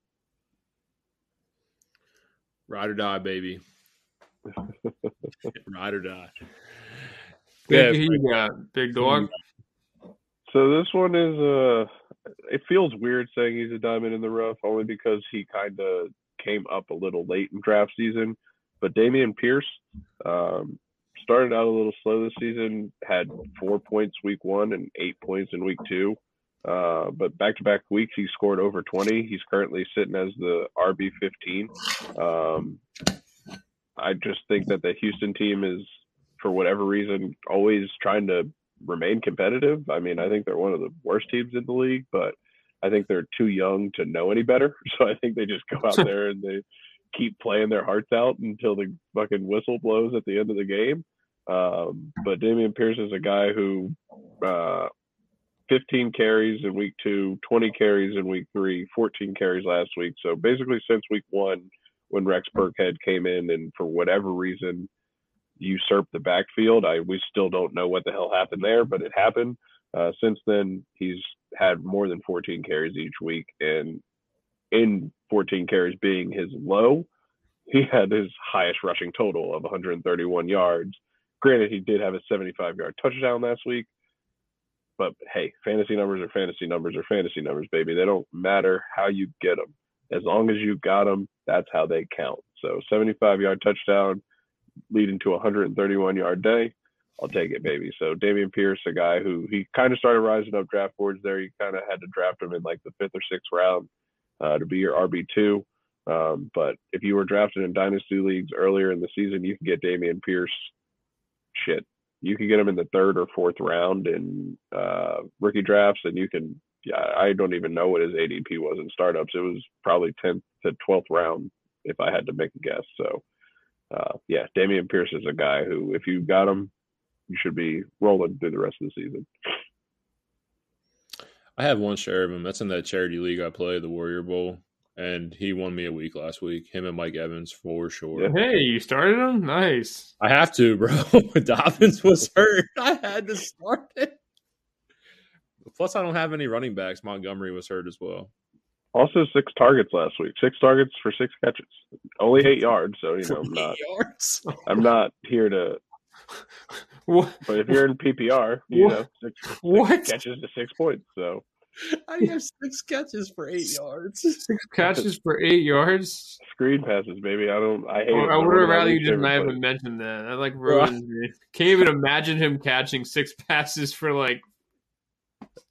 Ride or die, baby. Ride or die. Big, yeah, you got big dog. So this one is uh it feels weird saying he's a diamond in the rough only because he kind of came up a little late in draft season. But Dameon Pierce um, started out a little slow this season, had four points week one and eight points in week two. Uh, but back to back weeks, he scored over 20. He's currently sitting as the RB 15. Um, I just think that the Houston team is for whatever reason, always trying to remain competitive. I mean, I think they're one of the worst teams in the league, but I think they're too young to know any better. So I think they just go out there and they keep playing their hearts out until the fucking whistle blows at the end of the game. Um, but Dameon Pierce is a guy who, uh, 15 carries in week two, 20 carries in week three, 14 carries last week. So basically, since week one, when Rex Burkhead came in and for whatever reason usurp the backfield. I we still don't know what the hell happened there, but it happened. Uh, since then, he's had more than 14 carries each week, and in 14 carries being his low, he had his highest rushing total of 131 yards. Granted, he did have a 75 yard touchdown last week, but hey, fantasy numbers are fantasy numbers are fantasy numbers, baby. They don't matter how you get them. As long as you got them, that's how they count. So 75 yard touchdown, leading to a 131 yard day, I'll take it, baby. So Dameon Pierce, a guy who he kind of started rising up draft boards there. You kind of had to draft him in like the fifth or sixth round uh, to be your RB two. Um, but if you were drafted in dynasty leagues earlier in the season, you can get Dameon Pierce. Shit, you can get him in the third or fourth round in uh, rookie drafts, and you can. Yeah, I don't even know what his ADP was in startups. It was probably 10th to 12th round if I had to make a guess. So uh, yeah, Dameon Pierce is a guy who, if you got him, you should be rolling through the rest of the season. I have one share of him. That's in that charity league I play, the Warrior Bowl, and he won me a week last week. Him and Mike Evans for sure. Hey, you started him? Nice. I have to, bro. Dobbins was hurt. I had to start it. Plus, I don't have any running backs. Montgomery was hurt as well. Also, six targets last week. Six targets for six catches. Only eight yards. So you know, I'm not. Yards. I'm not here to. What? But if you're in PPR, you what? know, six, six what? catches to six points. So I have six catches for eight yards. Six catches for eight yards. Screen passes, baby. I don't. I hate. Oh, I would have rather you didn't even mention that. That like ruins me. Can't even imagine him catching six passes for like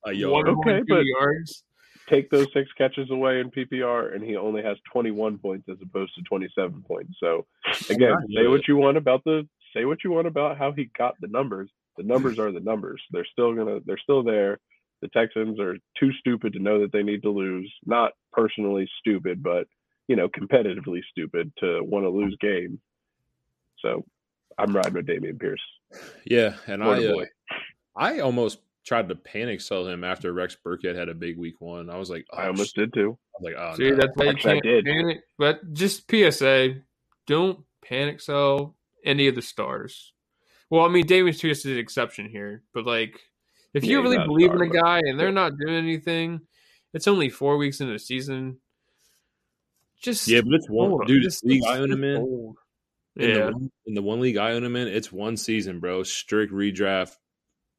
a yard. Okay, but yards. Take those six catches away in PPR, and he only has 21 points as opposed to 27 points. So, again, say what you want about the say what you want about how he got the numbers. The numbers are the numbers. They're still gonna. They're still there. The Texans are too stupid to know that they need to lose. Not personally stupid, but you know, competitively stupid to want to lose games. So, I'm riding with Dameon Pierce. Yeah, and I, uh, I almost tried to panic sell him after Rex Burkhead had a big week one. I was like, oh, I almost shit. did too. I was like, oh, See, no. that's why you can't panic. But just PSA, don't panic sell any of the stars. Well, I mean, Davis Pierce is an exception here, but like, if yeah, you really believe star, in a guy and they're yeah. not doing anything, it's only four weeks into the season. Just yeah, but it's one dude. Just, league I own him in. In yeah, the, in the one league I own him in, it's one season, bro. Strict redraft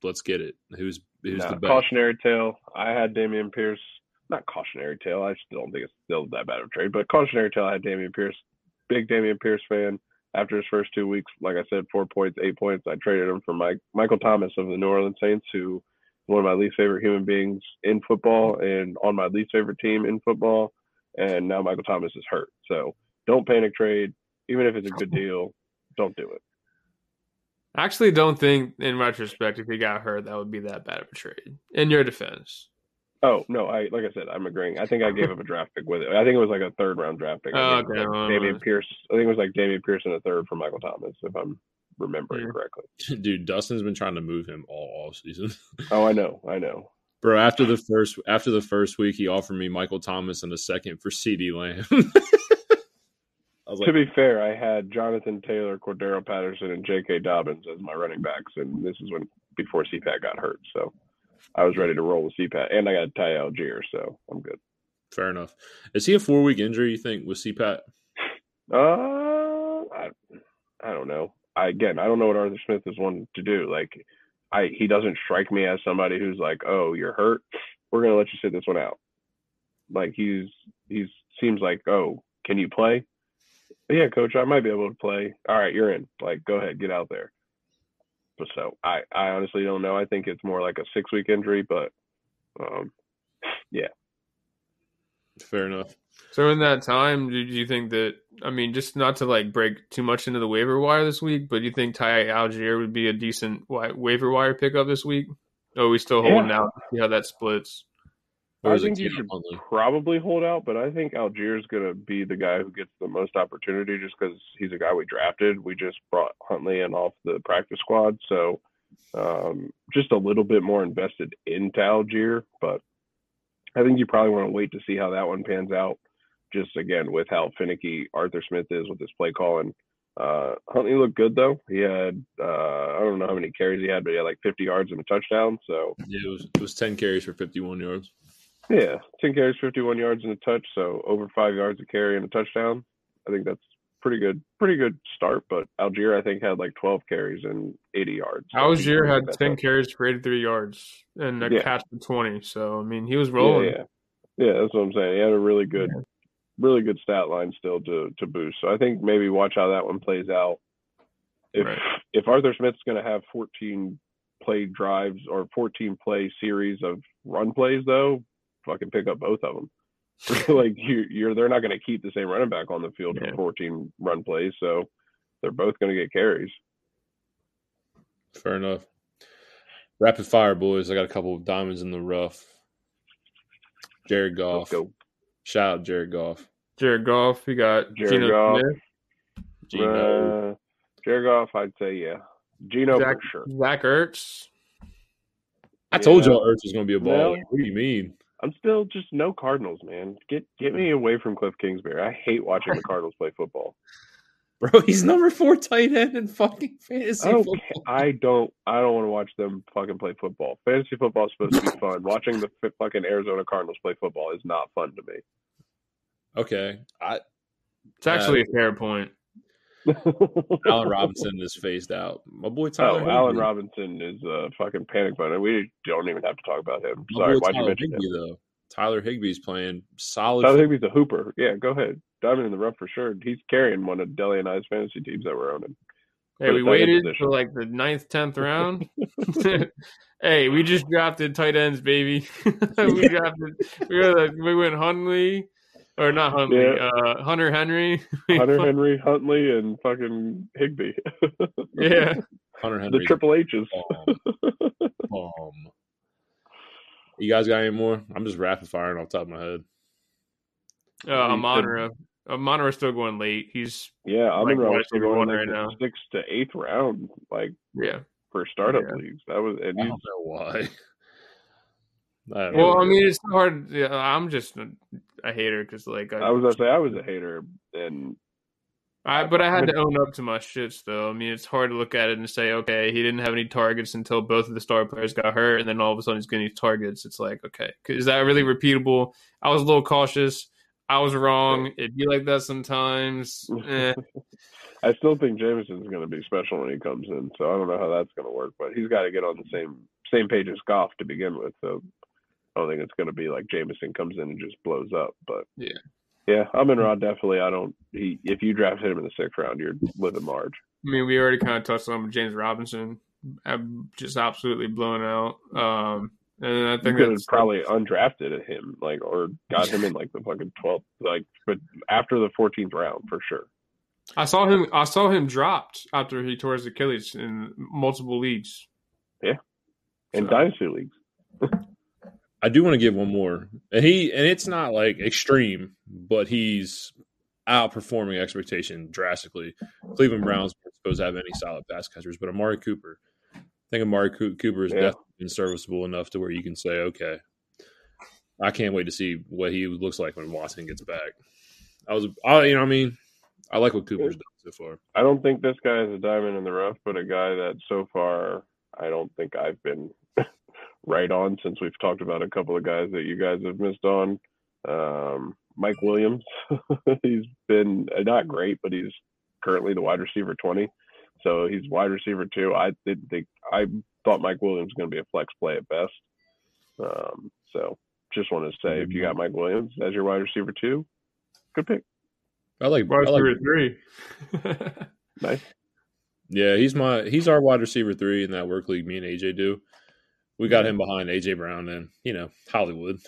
let's get it. Who's who's no, the best? Cautionary tale. I had Dameon Pierce. Not cautionary tale. I still don't think it's still that bad of a trade, but cautionary tale. I had Dameon Pierce. Big Dameon Pierce fan. After his first two weeks, like I said, four points, eight points. I traded him for Mike Michael Thomas of the New Orleans Saints, who one of my least favorite human beings in football and on my least favorite team in football. And now Michael Thomas is hurt. So don't panic trade. Even if it's a good deal, don't do it. I actually don't think, in retrospect, if he got hurt, that would be that bad of a trade. In your defense. Oh no! I like I said, I'm agreeing. I think I gave up a draft pick with it. I think it was like a third round draft pick. Oh, okay. Like Dameon Pierce. I think it was like Dameon Pierce in a third for Michael Thomas, if I'm remembering yeah. correctly. Dude, Dustin's been trying to move him all all season. oh, I know, I know. Bro, after the first after the first week, he offered me Michael Thomas and a second for CeeDee Lamb. like, to be fair, I had Jonathan Taylor, Cordarrelle Patterson, and J.K. Dobbins as my running backs, and this is when before CPAT got hurt, so I was ready to roll with CPAT, and I got Ty Allgeier, so I'm good. Fair enough. Is he a four week injury? You think with CPAT? Uh, I, I don't know. I again, I don't know what Arthur Smith is wanting to do. Like, I he doesn't strike me as somebody who's like, oh, you're hurt. We're gonna let you sit this one out. Like he's he's seems like, oh, can you play? Yeah, coach, I might be able to play. All right, you're in. Like, go ahead, get out there. So I, I honestly don't know. I think it's more like a six week injury, but um, yeah. Fair enough. So in that time, did you think that? I mean, just not to like break too much into the waiver wire this week, but do you think Ty Allgeier would be a decent waiver wire pickup this week? Oh, we still holding yeah. out? See how that splits. I think you should probably hold out, but I think Allgeier is going to be the guy who gets the most opportunity just because he's a guy we drafted. We just brought Huntley in off the practice squad, so um, just a little bit more invested into Allgeier. But I think you probably want to wait to see how that one pans out. Just again with how finicky Arthur Smith is with his play calling. Uh, Huntley looked good though. He had uh, I don't know how many carries he had, but he had like 50 yards and a touchdown. So yeah, it was it was 10 carries for 51 yards. Yeah, 10 carries, 51 yards and a touch, so over five yards a carry and a touchdown. I think that's pretty good, pretty good start. But Allgeier, I think, had like 12 carries and 80 yards. So Allgeier had 10 up. carries for 83 yards and a yeah. catch for 20. So I mean, he was rolling. Yeah, yeah, yeah, that's what I'm saying. He had a really good, yeah. really good stat line still to to boost. So I think maybe watch how that one plays out. If right. if Arthur Smith's going to have 14 play drives or 14 play series of run plays though fucking pick up both of them. like you, you're they're not going to keep the same running back on the field yeah. for 14 run plays, so they're both going to get carries. Fair enough. Rapid fire, boys. I got a couple of diamonds in the rough. Jared Goff. Shout out Jared Goff. Jared Goff. You got Jared Geno Goff. Smith. Geno. Uh, Jared Goff, I'd say yeah. Geno Zach, for sure. Zach Ertz. I told y'all Ertz was going to be a baller. what do you mean? I'm still just no Cardinals, man. Get get me away from Cliff Kingsbury. I hate watching the Cardinals play football. Bro, he's number four tight end in fucking fantasy okay. football. I don't I don't want to watch them fucking play football. Fantasy football is supposed to be fun. Watching the fucking Arizona Cardinals play football is not fun to me. Okay. I It's actually uh, a fair point. Allen Robinson is phased out. My boy oh, Tyler. Oh, Allen Robinson is a fucking panic button. We don't even have to talk about him. Sorry, why'd you mention Higbee, him? though? Tyler Higbee's playing solid. Tyler Higbee's a hooper. Yeah, go ahead. Diamond in the rough for sure. He's carrying one of Deli and I's fantasy teams that we're owning. Hey, we waited for like the ninth, tenth round. hey, we just drafted tight ends, baby. we drafted. We, like, we went Huntley, or not Huntley. Yeah. Uh, Hunter Henry. Hunter Henry, Huntley, and fucking Higbee. yeah. Hunter Henry. The Triple H's. Um, you guys got any more? I'm just rapid firing off top of my head. Uh, Amon-Ra. Uh, Amon-Ra's still going late. He's yeah, I'm like, still going like right now. sixth to eighth round, like yeah, for startup yeah. leagues. That was and I don't know why. I well, know. I mean, it's hard. Yeah, I'm just a, hater because, like, I, I, was gonna say I was a hater, and I but I had to own up to my shits though. I mean, it's hard to look at it and say, okay, he didn't have any targets until both of the star players got hurt, and then all of a sudden he's getting targets. It's like, okay, is that really repeatable? I was a little cautious. I was wrong. It'd be like that sometimes. Eh. I still think Jameson's going to be special when he comes in, so I don't know how that's going to work. But he's got to get on the same same page as Goff to begin with. So I don't think it's going to be like Jameson comes in and just blows up. But yeah, yeah, I'm in Rod definitely. I don't. He if you draft him in the sixth round, you're living large. I mean, we already kind of touched on James Robinson. I'm just absolutely blown out. Um, and I think it's probably undrafted at him, like, or got him in like the fucking twelfth, like, but after the fourteenth round for sure. I saw him. I saw him dropped after he tore his Achilles in multiple leagues. Yeah, in so. dynasty leagues. I do want to give one more, and he and it's not like extreme, but he's outperforming expectation drastically. Cleveland Browns supposed to have any solid pass catchers, but Amari Cooper I think Amari Cooper is yeah. definitely been serviceable enough to where you can say, okay, I can't wait to see what he looks like when Watson gets back. I was, I, you know, I mean, I like what Cooper's done so far. I don't think this guy is a diamond in the rough, but a guy that so far I don't think I've been right on since we've talked about a couple of guys that you guys have missed on. Um, Mike Williams, he's been uh, not great, but he's currently the wide receiver 20. So he's wide receiver too. I did think I thought Mike Williams was going to be a flex play at best. Um, so just want to say, if you got Mike Williams as your wide receiver two, good pick. I like wide receiver like, three. nice. Yeah, he's my he's our wide receiver three in that work league. Me and AJ do. We got him behind AJ Brown and you know Hollywood.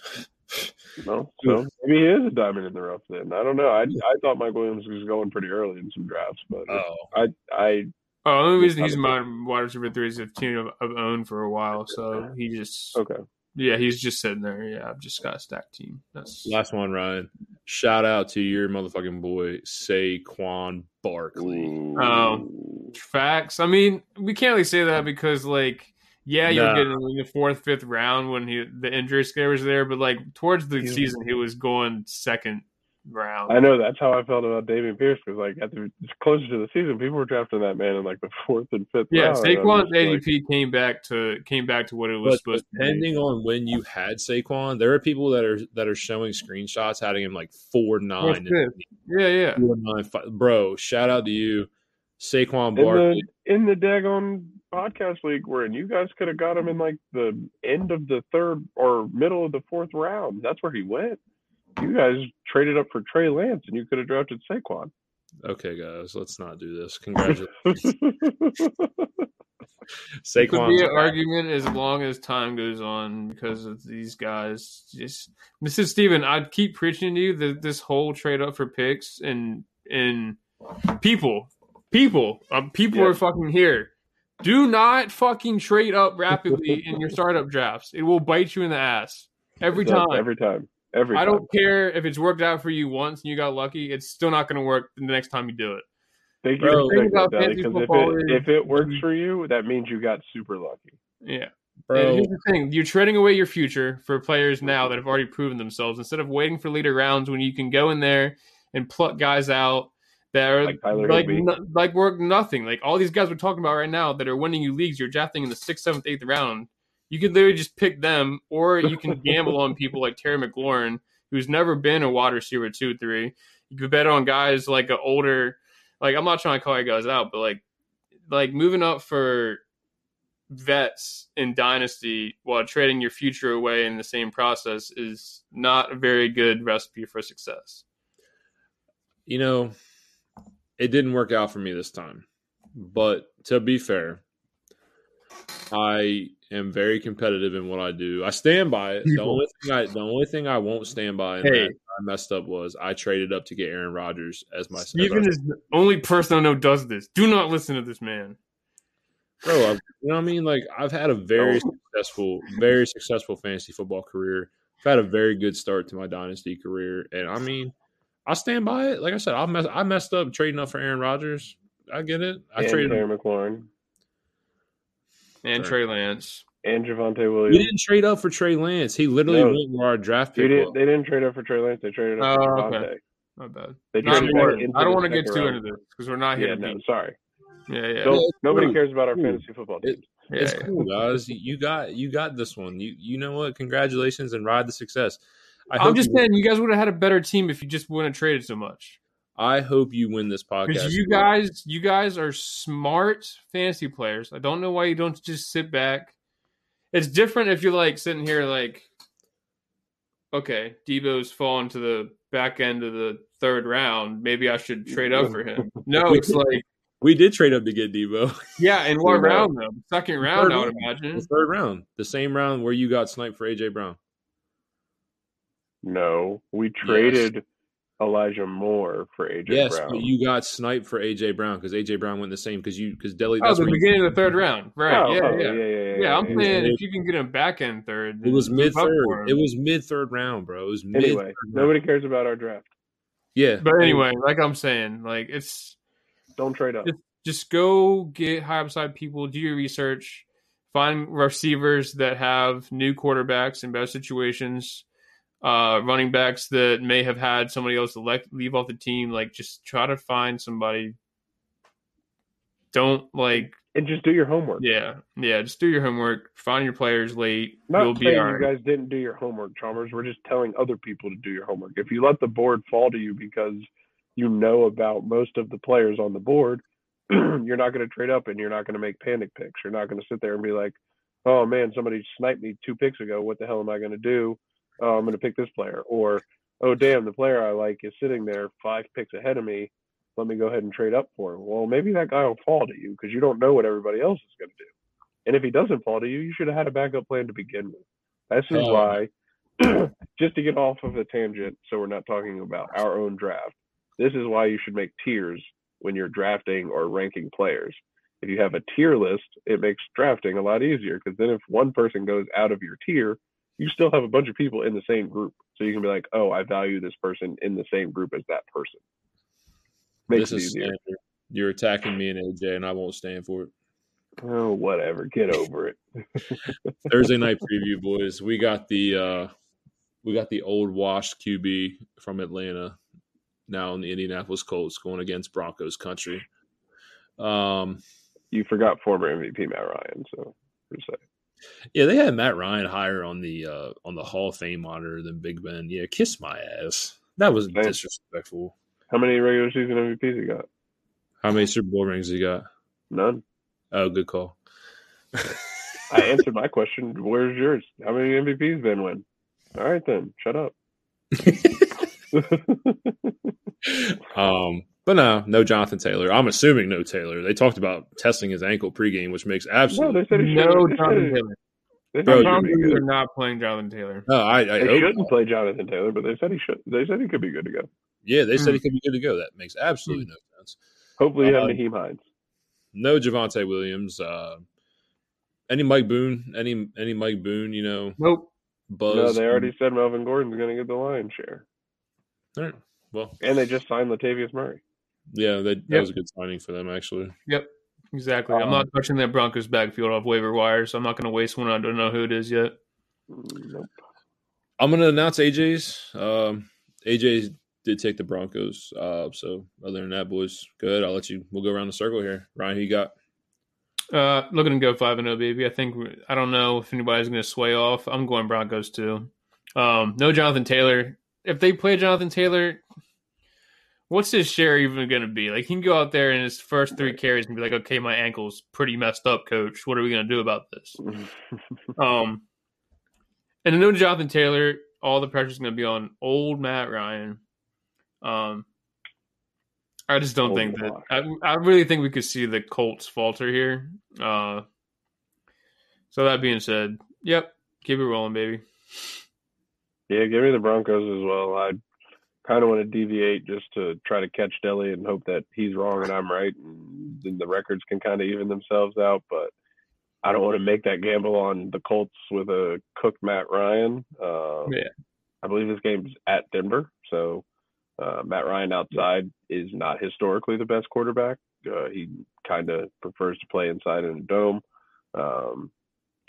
no, so maybe he is a diamond in the rough. Then I don't know. I I thought Mike Williams was going pretty early in some drafts, but oh. I I Oh, the only reason he's my wide receiver three is a team I've owned for a while, so he just okay. Yeah, he's just sitting there. Yeah, I've just got a stacked team. That's last one, Ryan. Shout out to your motherfucking boy Saquon Barkley. Oh, facts. I mean, we can't really say that because, like, yeah, you'll nah. get in the fourth, fifth round when he the injury scare was there, but like towards the yeah. season, he was going second round. I know that's how I felt about Dameon Pierce because like at the closer to the season, people were drafting that man in like the fourth and fifth. Yeah, round, Saquon's ADP like, came back to came back to what it was supposed to. Depending on when you had Saquon, there are people that are that are showing screenshots having him like four nine. Yeah, yeah. Four nine five. Bro, shout out to you, Saquon Barkley. In the, in the daggone podcast league we're in, you guys could have got him in like the end of the third or middle of the fourth round. That's where he went you guys traded up for Trey Lance and you could have drafted Saquon. Okay, guys, let's not do this. Congratulations. Saquon could be an argument as long as time goes on because of these guys. Just Mrs. Steven, I'd keep preaching to you that this whole trade up for picks and and people, people, um, people yeah. are fucking here. Do not fucking trade up rapidly in your startup drafts. It will bite you in the ass every time. Every time. Every I don't care if it's worked out for you once and you got lucky. It's still not going to work the next time you do it. Thank you Bro, because if it, if it works for you, that means you got super lucky. Yeah. Bro. And here's the thing: you're trading away your future for players now that have already proven themselves. Instead of waiting for later rounds when you can go in there and pluck guys out that are like like, no, like work nothing. Like all these guys we're talking about right now that are winning you leagues, you're drafting in the sixth, seventh, eighth round you could literally just pick them, or you can gamble on people like Terry McLaurin, who's never been a wide receiver two three. You could bet on guys like an older, like I'm not trying to call you guys out, but like like moving up for vets in dynasty while trading your future away in the same process is not a very good recipe for success. You know, it didn't work out for me this time. But to be fair, I am very competitive in what I do. I stand by it. The only thing I the only thing I won't stand by hey. that I messed up was I traded up to get Aaron Rodgers as my Steven is the only person I know does this. Do not listen to this man. Bro, I, you know what I mean? Like I've had a very oh. successful, very successful fantasy football career. I've had a very good start to my dynasty career, and I mean, I stand by it. Like I said, I mess, I messed up trading up for Aaron Rodgers. I get it. I and traded Terry McLaurin and Trey Lance and Javonte Williams. We didn't trade up for Trey Lance. He literally no, went where our draft pick. Didn't, they didn't trade up for Trey Lance. They traded up oh, for Javonte. Okay. My bad. They traded I don't want to get too round. into this because we're not here. Yeah, no, sorry. Yeah, yeah. So, yeah nobody cool. cares about our fantasy football team. It, yeah, it's yeah. cool, guys. You got you got this one. You you know what? Congratulations and ride the success. I am just saying, you guys would have had a better team if you just wouldn't have traded so much. I hope you win this podcast. You guys, you guys are smart fantasy players. I don't know why you don't just sit back. It's different if you're like sitting here like, okay, Deebo's fallen to the back end of the third round. Maybe I should trade up for him. No, it's like we did trade up to get Deebo. Yeah, in what round though? Second round, I would imagine. The third round, the same round where you got sniped for AJ Brown. No, we traded yes. Elijah Moore for AJ yes, Brown. but you got sniped for AJ Brown because AJ Brown went the same because you because Deli. Oh, the beginning of the third round, right? Oh, yeah, oh, yeah. yeah, yeah, yeah, yeah. I'm saying if you can get him back in third, it was mid third. It was mid third round, bro. It was mid. Anyway, nobody cares about our draft. Yeah, but anyway, like I'm saying, like it's don't trade up. Just, just go get high upside people. Do your research. Find receivers that have new quarterbacks in better situations uh, running backs that may have had somebody else elect, leave off the team. Like, just try to find somebody. Don't like and just do your homework. Yeah, yeah, just do your homework. Find your players late. Not You'll saying you guys didn't do your homework, Chalmers. We're just telling other people to do your homework. If you let the board fall to you because you know about most of the players on the board, you're not going to trade up and you're not going to make panic picks. You're not going to sit there and be like, "Oh man, somebody sniped me two picks ago. What the hell am I going to do?" Oh, I'm going to pick this player, or oh, damn, the player I like is sitting there five picks ahead of me. Let me go ahead and trade up for him. Well, maybe that guy will fall to you because you don't know what everybody else is going to do. And if he doesn't fall to you, you should have had a backup plan to begin with. This is um, why, just to get off of the tangent, so we're not talking about our own draft. This is why you should make tiers when you're drafting or ranking players. If you have a tier list, it makes drafting a lot easier because then if one person goes out of your tier, you still have a bunch of people in the same group. So you can be like, oh, I value this person in the same group as that person. Makes this it easier. Standard. You're attacking me and AJ, and I won't stand for it. Oh, whatever. Get over it. Thursday night preview, boys. We got the uh we got the old washed QB from Atlanta now in the Indianapolis Colts going against Broncos country. Um you forgot former MVP Matt Ryan, so per se. Yeah, they had Matt Ryan higher on the uh, on the Hall of Fame monitor than Big Ben. Yeah, kiss my ass. That was disrespectful. How many regular season MVPs he got? How many Super Bowl rings he got? None. Oh, good call. I answered my question. Where's yours? How many MVPs Ben win? All right then, shut up. um, but no, no Jonathan Taylor. I'm assuming no Taylor. They talked about testing his ankle pregame, which makes absolutely no, no Jonathan Taylor. Bro, they're not playing Jonathan Taylor. No, I, I they shouldn't play Jonathan Taylor, but they said he should. They said he could be good to go. Yeah, they said mm. he could be good to go. That makes absolutely mm. no sense. Hopefully, you have uh, Nyheim Hines. No Javonte Williams. Uh, any Mike Boone? Any any Mike Boone? You know? Nope. Buzz. No, they already said Melvin Gordon's going to get the lion's share. All right. Well, and they just signed Latavius Murray. Yeah, that, that yep. was a good signing for them, actually. Yep, exactly. Um, I'm not touching that Broncos backfield off waiver wire, so I'm not going to waste one. I don't know who it is yet. Nope. I'm going to announce AJ's. Um, AJ did take the Broncos. Uh, so other than that, boys, good. I'll let you. We'll go around the circle here. Ryan, who you got? Uh, looking to go five and zero, oh, baby. I think I don't know if anybody's going to sway off. I'm going Broncos too. Um, no Jonathan Taylor. If they play Jonathan Taylor, what's his share even going to be? Like he can go out there in his first three carries and be like, "Okay, my ankle's pretty messed up, coach. What are we going to do about this?" um, and then no Jonathan Taylor. All the pressure's going to be on old Matt Ryan. Um, I just don't old think that. I, I really think we could see the Colts falter here. Uh, so that being said, yep, keep it rolling, baby. Yeah, give me the Broncos as well. I kind of want to deviate just to try to catch Deli and hope that he's wrong and I'm right, and then the records can kind of even themselves out. But I don't want to make that gamble on the Colts with a cooked Matt Ryan. Uh, yeah, I believe this game's at Denver, so uh, Matt Ryan outside is not historically the best quarterback. Uh, he kind of prefers to play inside in a dome. Um,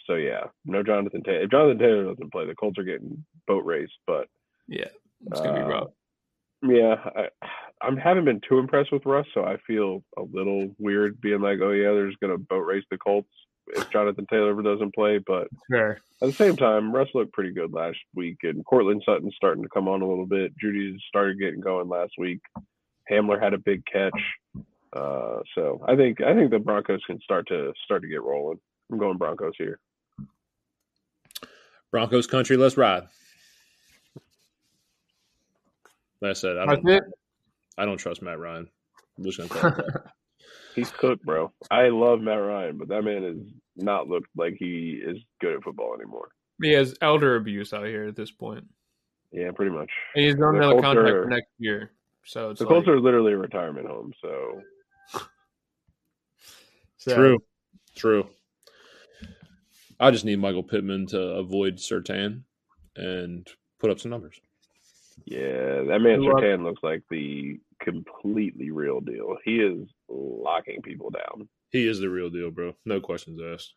so yeah, no Jonathan Taylor. If Jonathan Taylor doesn't play, the Colts are getting boat raced. But yeah, it's gonna uh, be rough. Yeah, I, I haven't been too impressed with Russ, so I feel a little weird being like, oh yeah, there's gonna boat race the Colts if Jonathan Taylor doesn't play. But sure. at the same time, Russ looked pretty good last week, and Courtland Sutton's starting to come on a little bit. Jeudy started getting going last week. Hamler had a big catch. Uh, so I think I think the Broncos can start to start to get rolling. I'm going Broncos here. Broncos country, let's ride. Like I said, I don't. I don't trust Matt Ryan. I'm just gonna He's cooked, bro. I love Matt Ryan, but that man has not looked like he is good at football anymore. He has elder abuse out here at this point. Yeah, pretty much. And he's on the contract are, for next year, so the like, Colts are literally a retirement home. So, so true, true. I just need Michael Pittman to avoid Surtain and put up some numbers. Yeah, that man Surtain looks like the completely real deal. He is locking people down. He is the real deal, bro. No questions asked.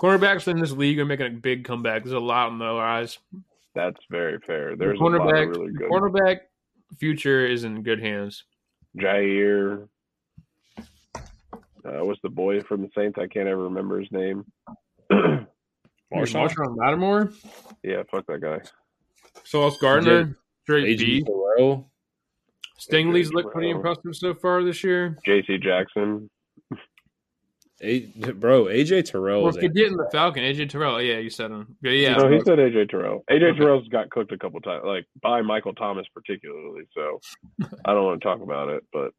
Cornerbacks in this league are making a big comeback. There's a lot in their eyes. That's very fair. There's the cornerback, really good. cornerback future is in good hands. Jaire. uh, what's the boy from the Saints? I can't ever remember his name. Marshon Marshon Lattimore. Yeah, fuck that guy. Sauce Gardner, straight B. Stingley's looked pretty impressive so far this year. J.C. Jackson. A, bro, AJ Terrell. Well, forgetting the Falcon, AJ Terrell. Yeah, you said him. Yeah, no, he said AJ Terrell. AJ okay. Terrell's got cooked a couple times, like by Michael Thomas particularly. So I don't want to talk about it, but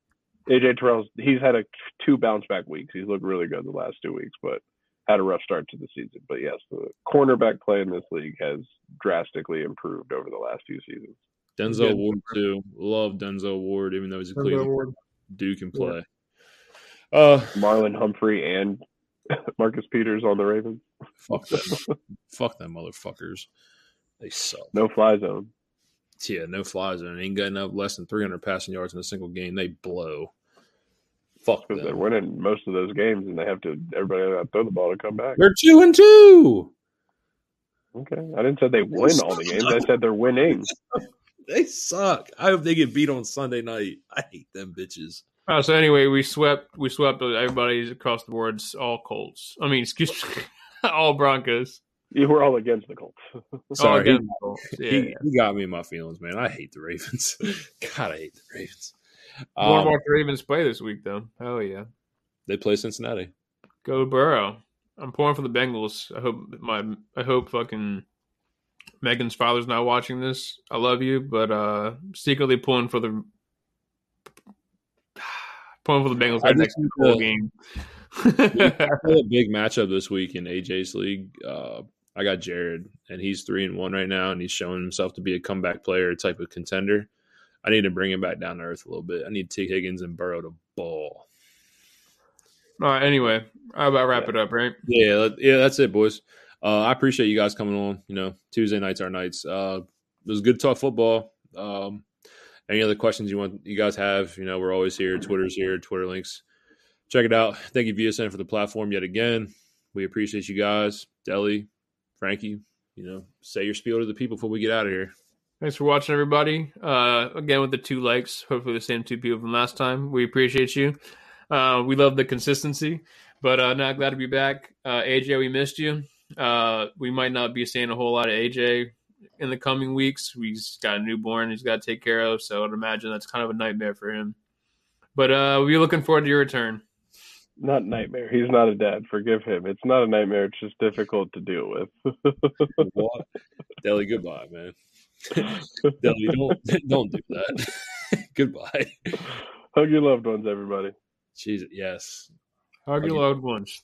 AJ Terrell's he's had a two bounce back weeks. He's looked really good the last two weeks, but had a rough start to the season. But yes, the cornerback play in this league has drastically improved over the last few seasons. Denzel Ward too. Love Denzel Ward, even though he's a Cleveland Duke can play. Yeah. Uh, Marlon Humphrey and Marcus Peters on the Ravens. Fuck them. fuck them motherfuckers. They suck. No fly zone. Yeah, no fly zone. Ain't got enough less than 300 passing yards in a single game. They blow. Fuck because they're winning most of those games, and they have to everybody have to throw the ball to come back. They're two and two. Okay, I didn't say they win all the games. I said they're winning. they suck. I hope they get beat on Sunday night. I hate them bitches. Uh, so anyway, we swept we swept everybody across the boards, all Colts. I mean, excuse me, all Broncos. You were all against the Colts. Sorry, he, yeah, he, he, got me in my feelings, man. I hate the Ravens. God, I hate the Ravens. More um, the Ravens play this week, though. Hell yeah, they play Cincinnati. Go Burrow. I'm pouring for the Bengals. I hope my I hope fucking Megan's father's not watching this. I love you, but uh secretly pulling for the pulling for the Bengals I next bowl game. a big matchup this week in AJ's league. Uh, I got Jared, and he's three and one right now, and he's showing himself to be a comeback player type of contender. I need to bring him back down to earth a little bit. I need Tee Higgins and Burrow to ball. All right. Anyway, how about wrap yeah. it up, right? Yeah, yeah, that's it, boys. Uh, I appreciate you guys coming on. You know, Tuesday nights are nights. Uh, it was good to talk football. Um, any other questions you want you guys have? You know, we're always here. Twitter's here. Twitter links. Check it out. Thank you, VSN, for the platform yet again. We appreciate you guys. Deli, Frankie, you know, say your spiel to the people before we get out of here. Thanks for watching, everybody. Uh, again, with the two likes, hopefully the same two people from last time. We appreciate you. Uh, we love the consistency, but uh, not glad to be back. Uh, AJ, we missed you. Uh, we might not be seeing a whole lot of AJ in the coming weeks. He's got a newborn he's got to take care of, so I'd imagine that's kind of a nightmare for him. But uh, we're looking forward to your return. Not nightmare. He's not a dad. Forgive him. It's not a nightmare. It's just difficult to deal with. what? Deli, goodbye, man. Deli, don't don't do that. goodbye. Hug your loved ones, everybody. Jesus, yes. Hug your loved ones.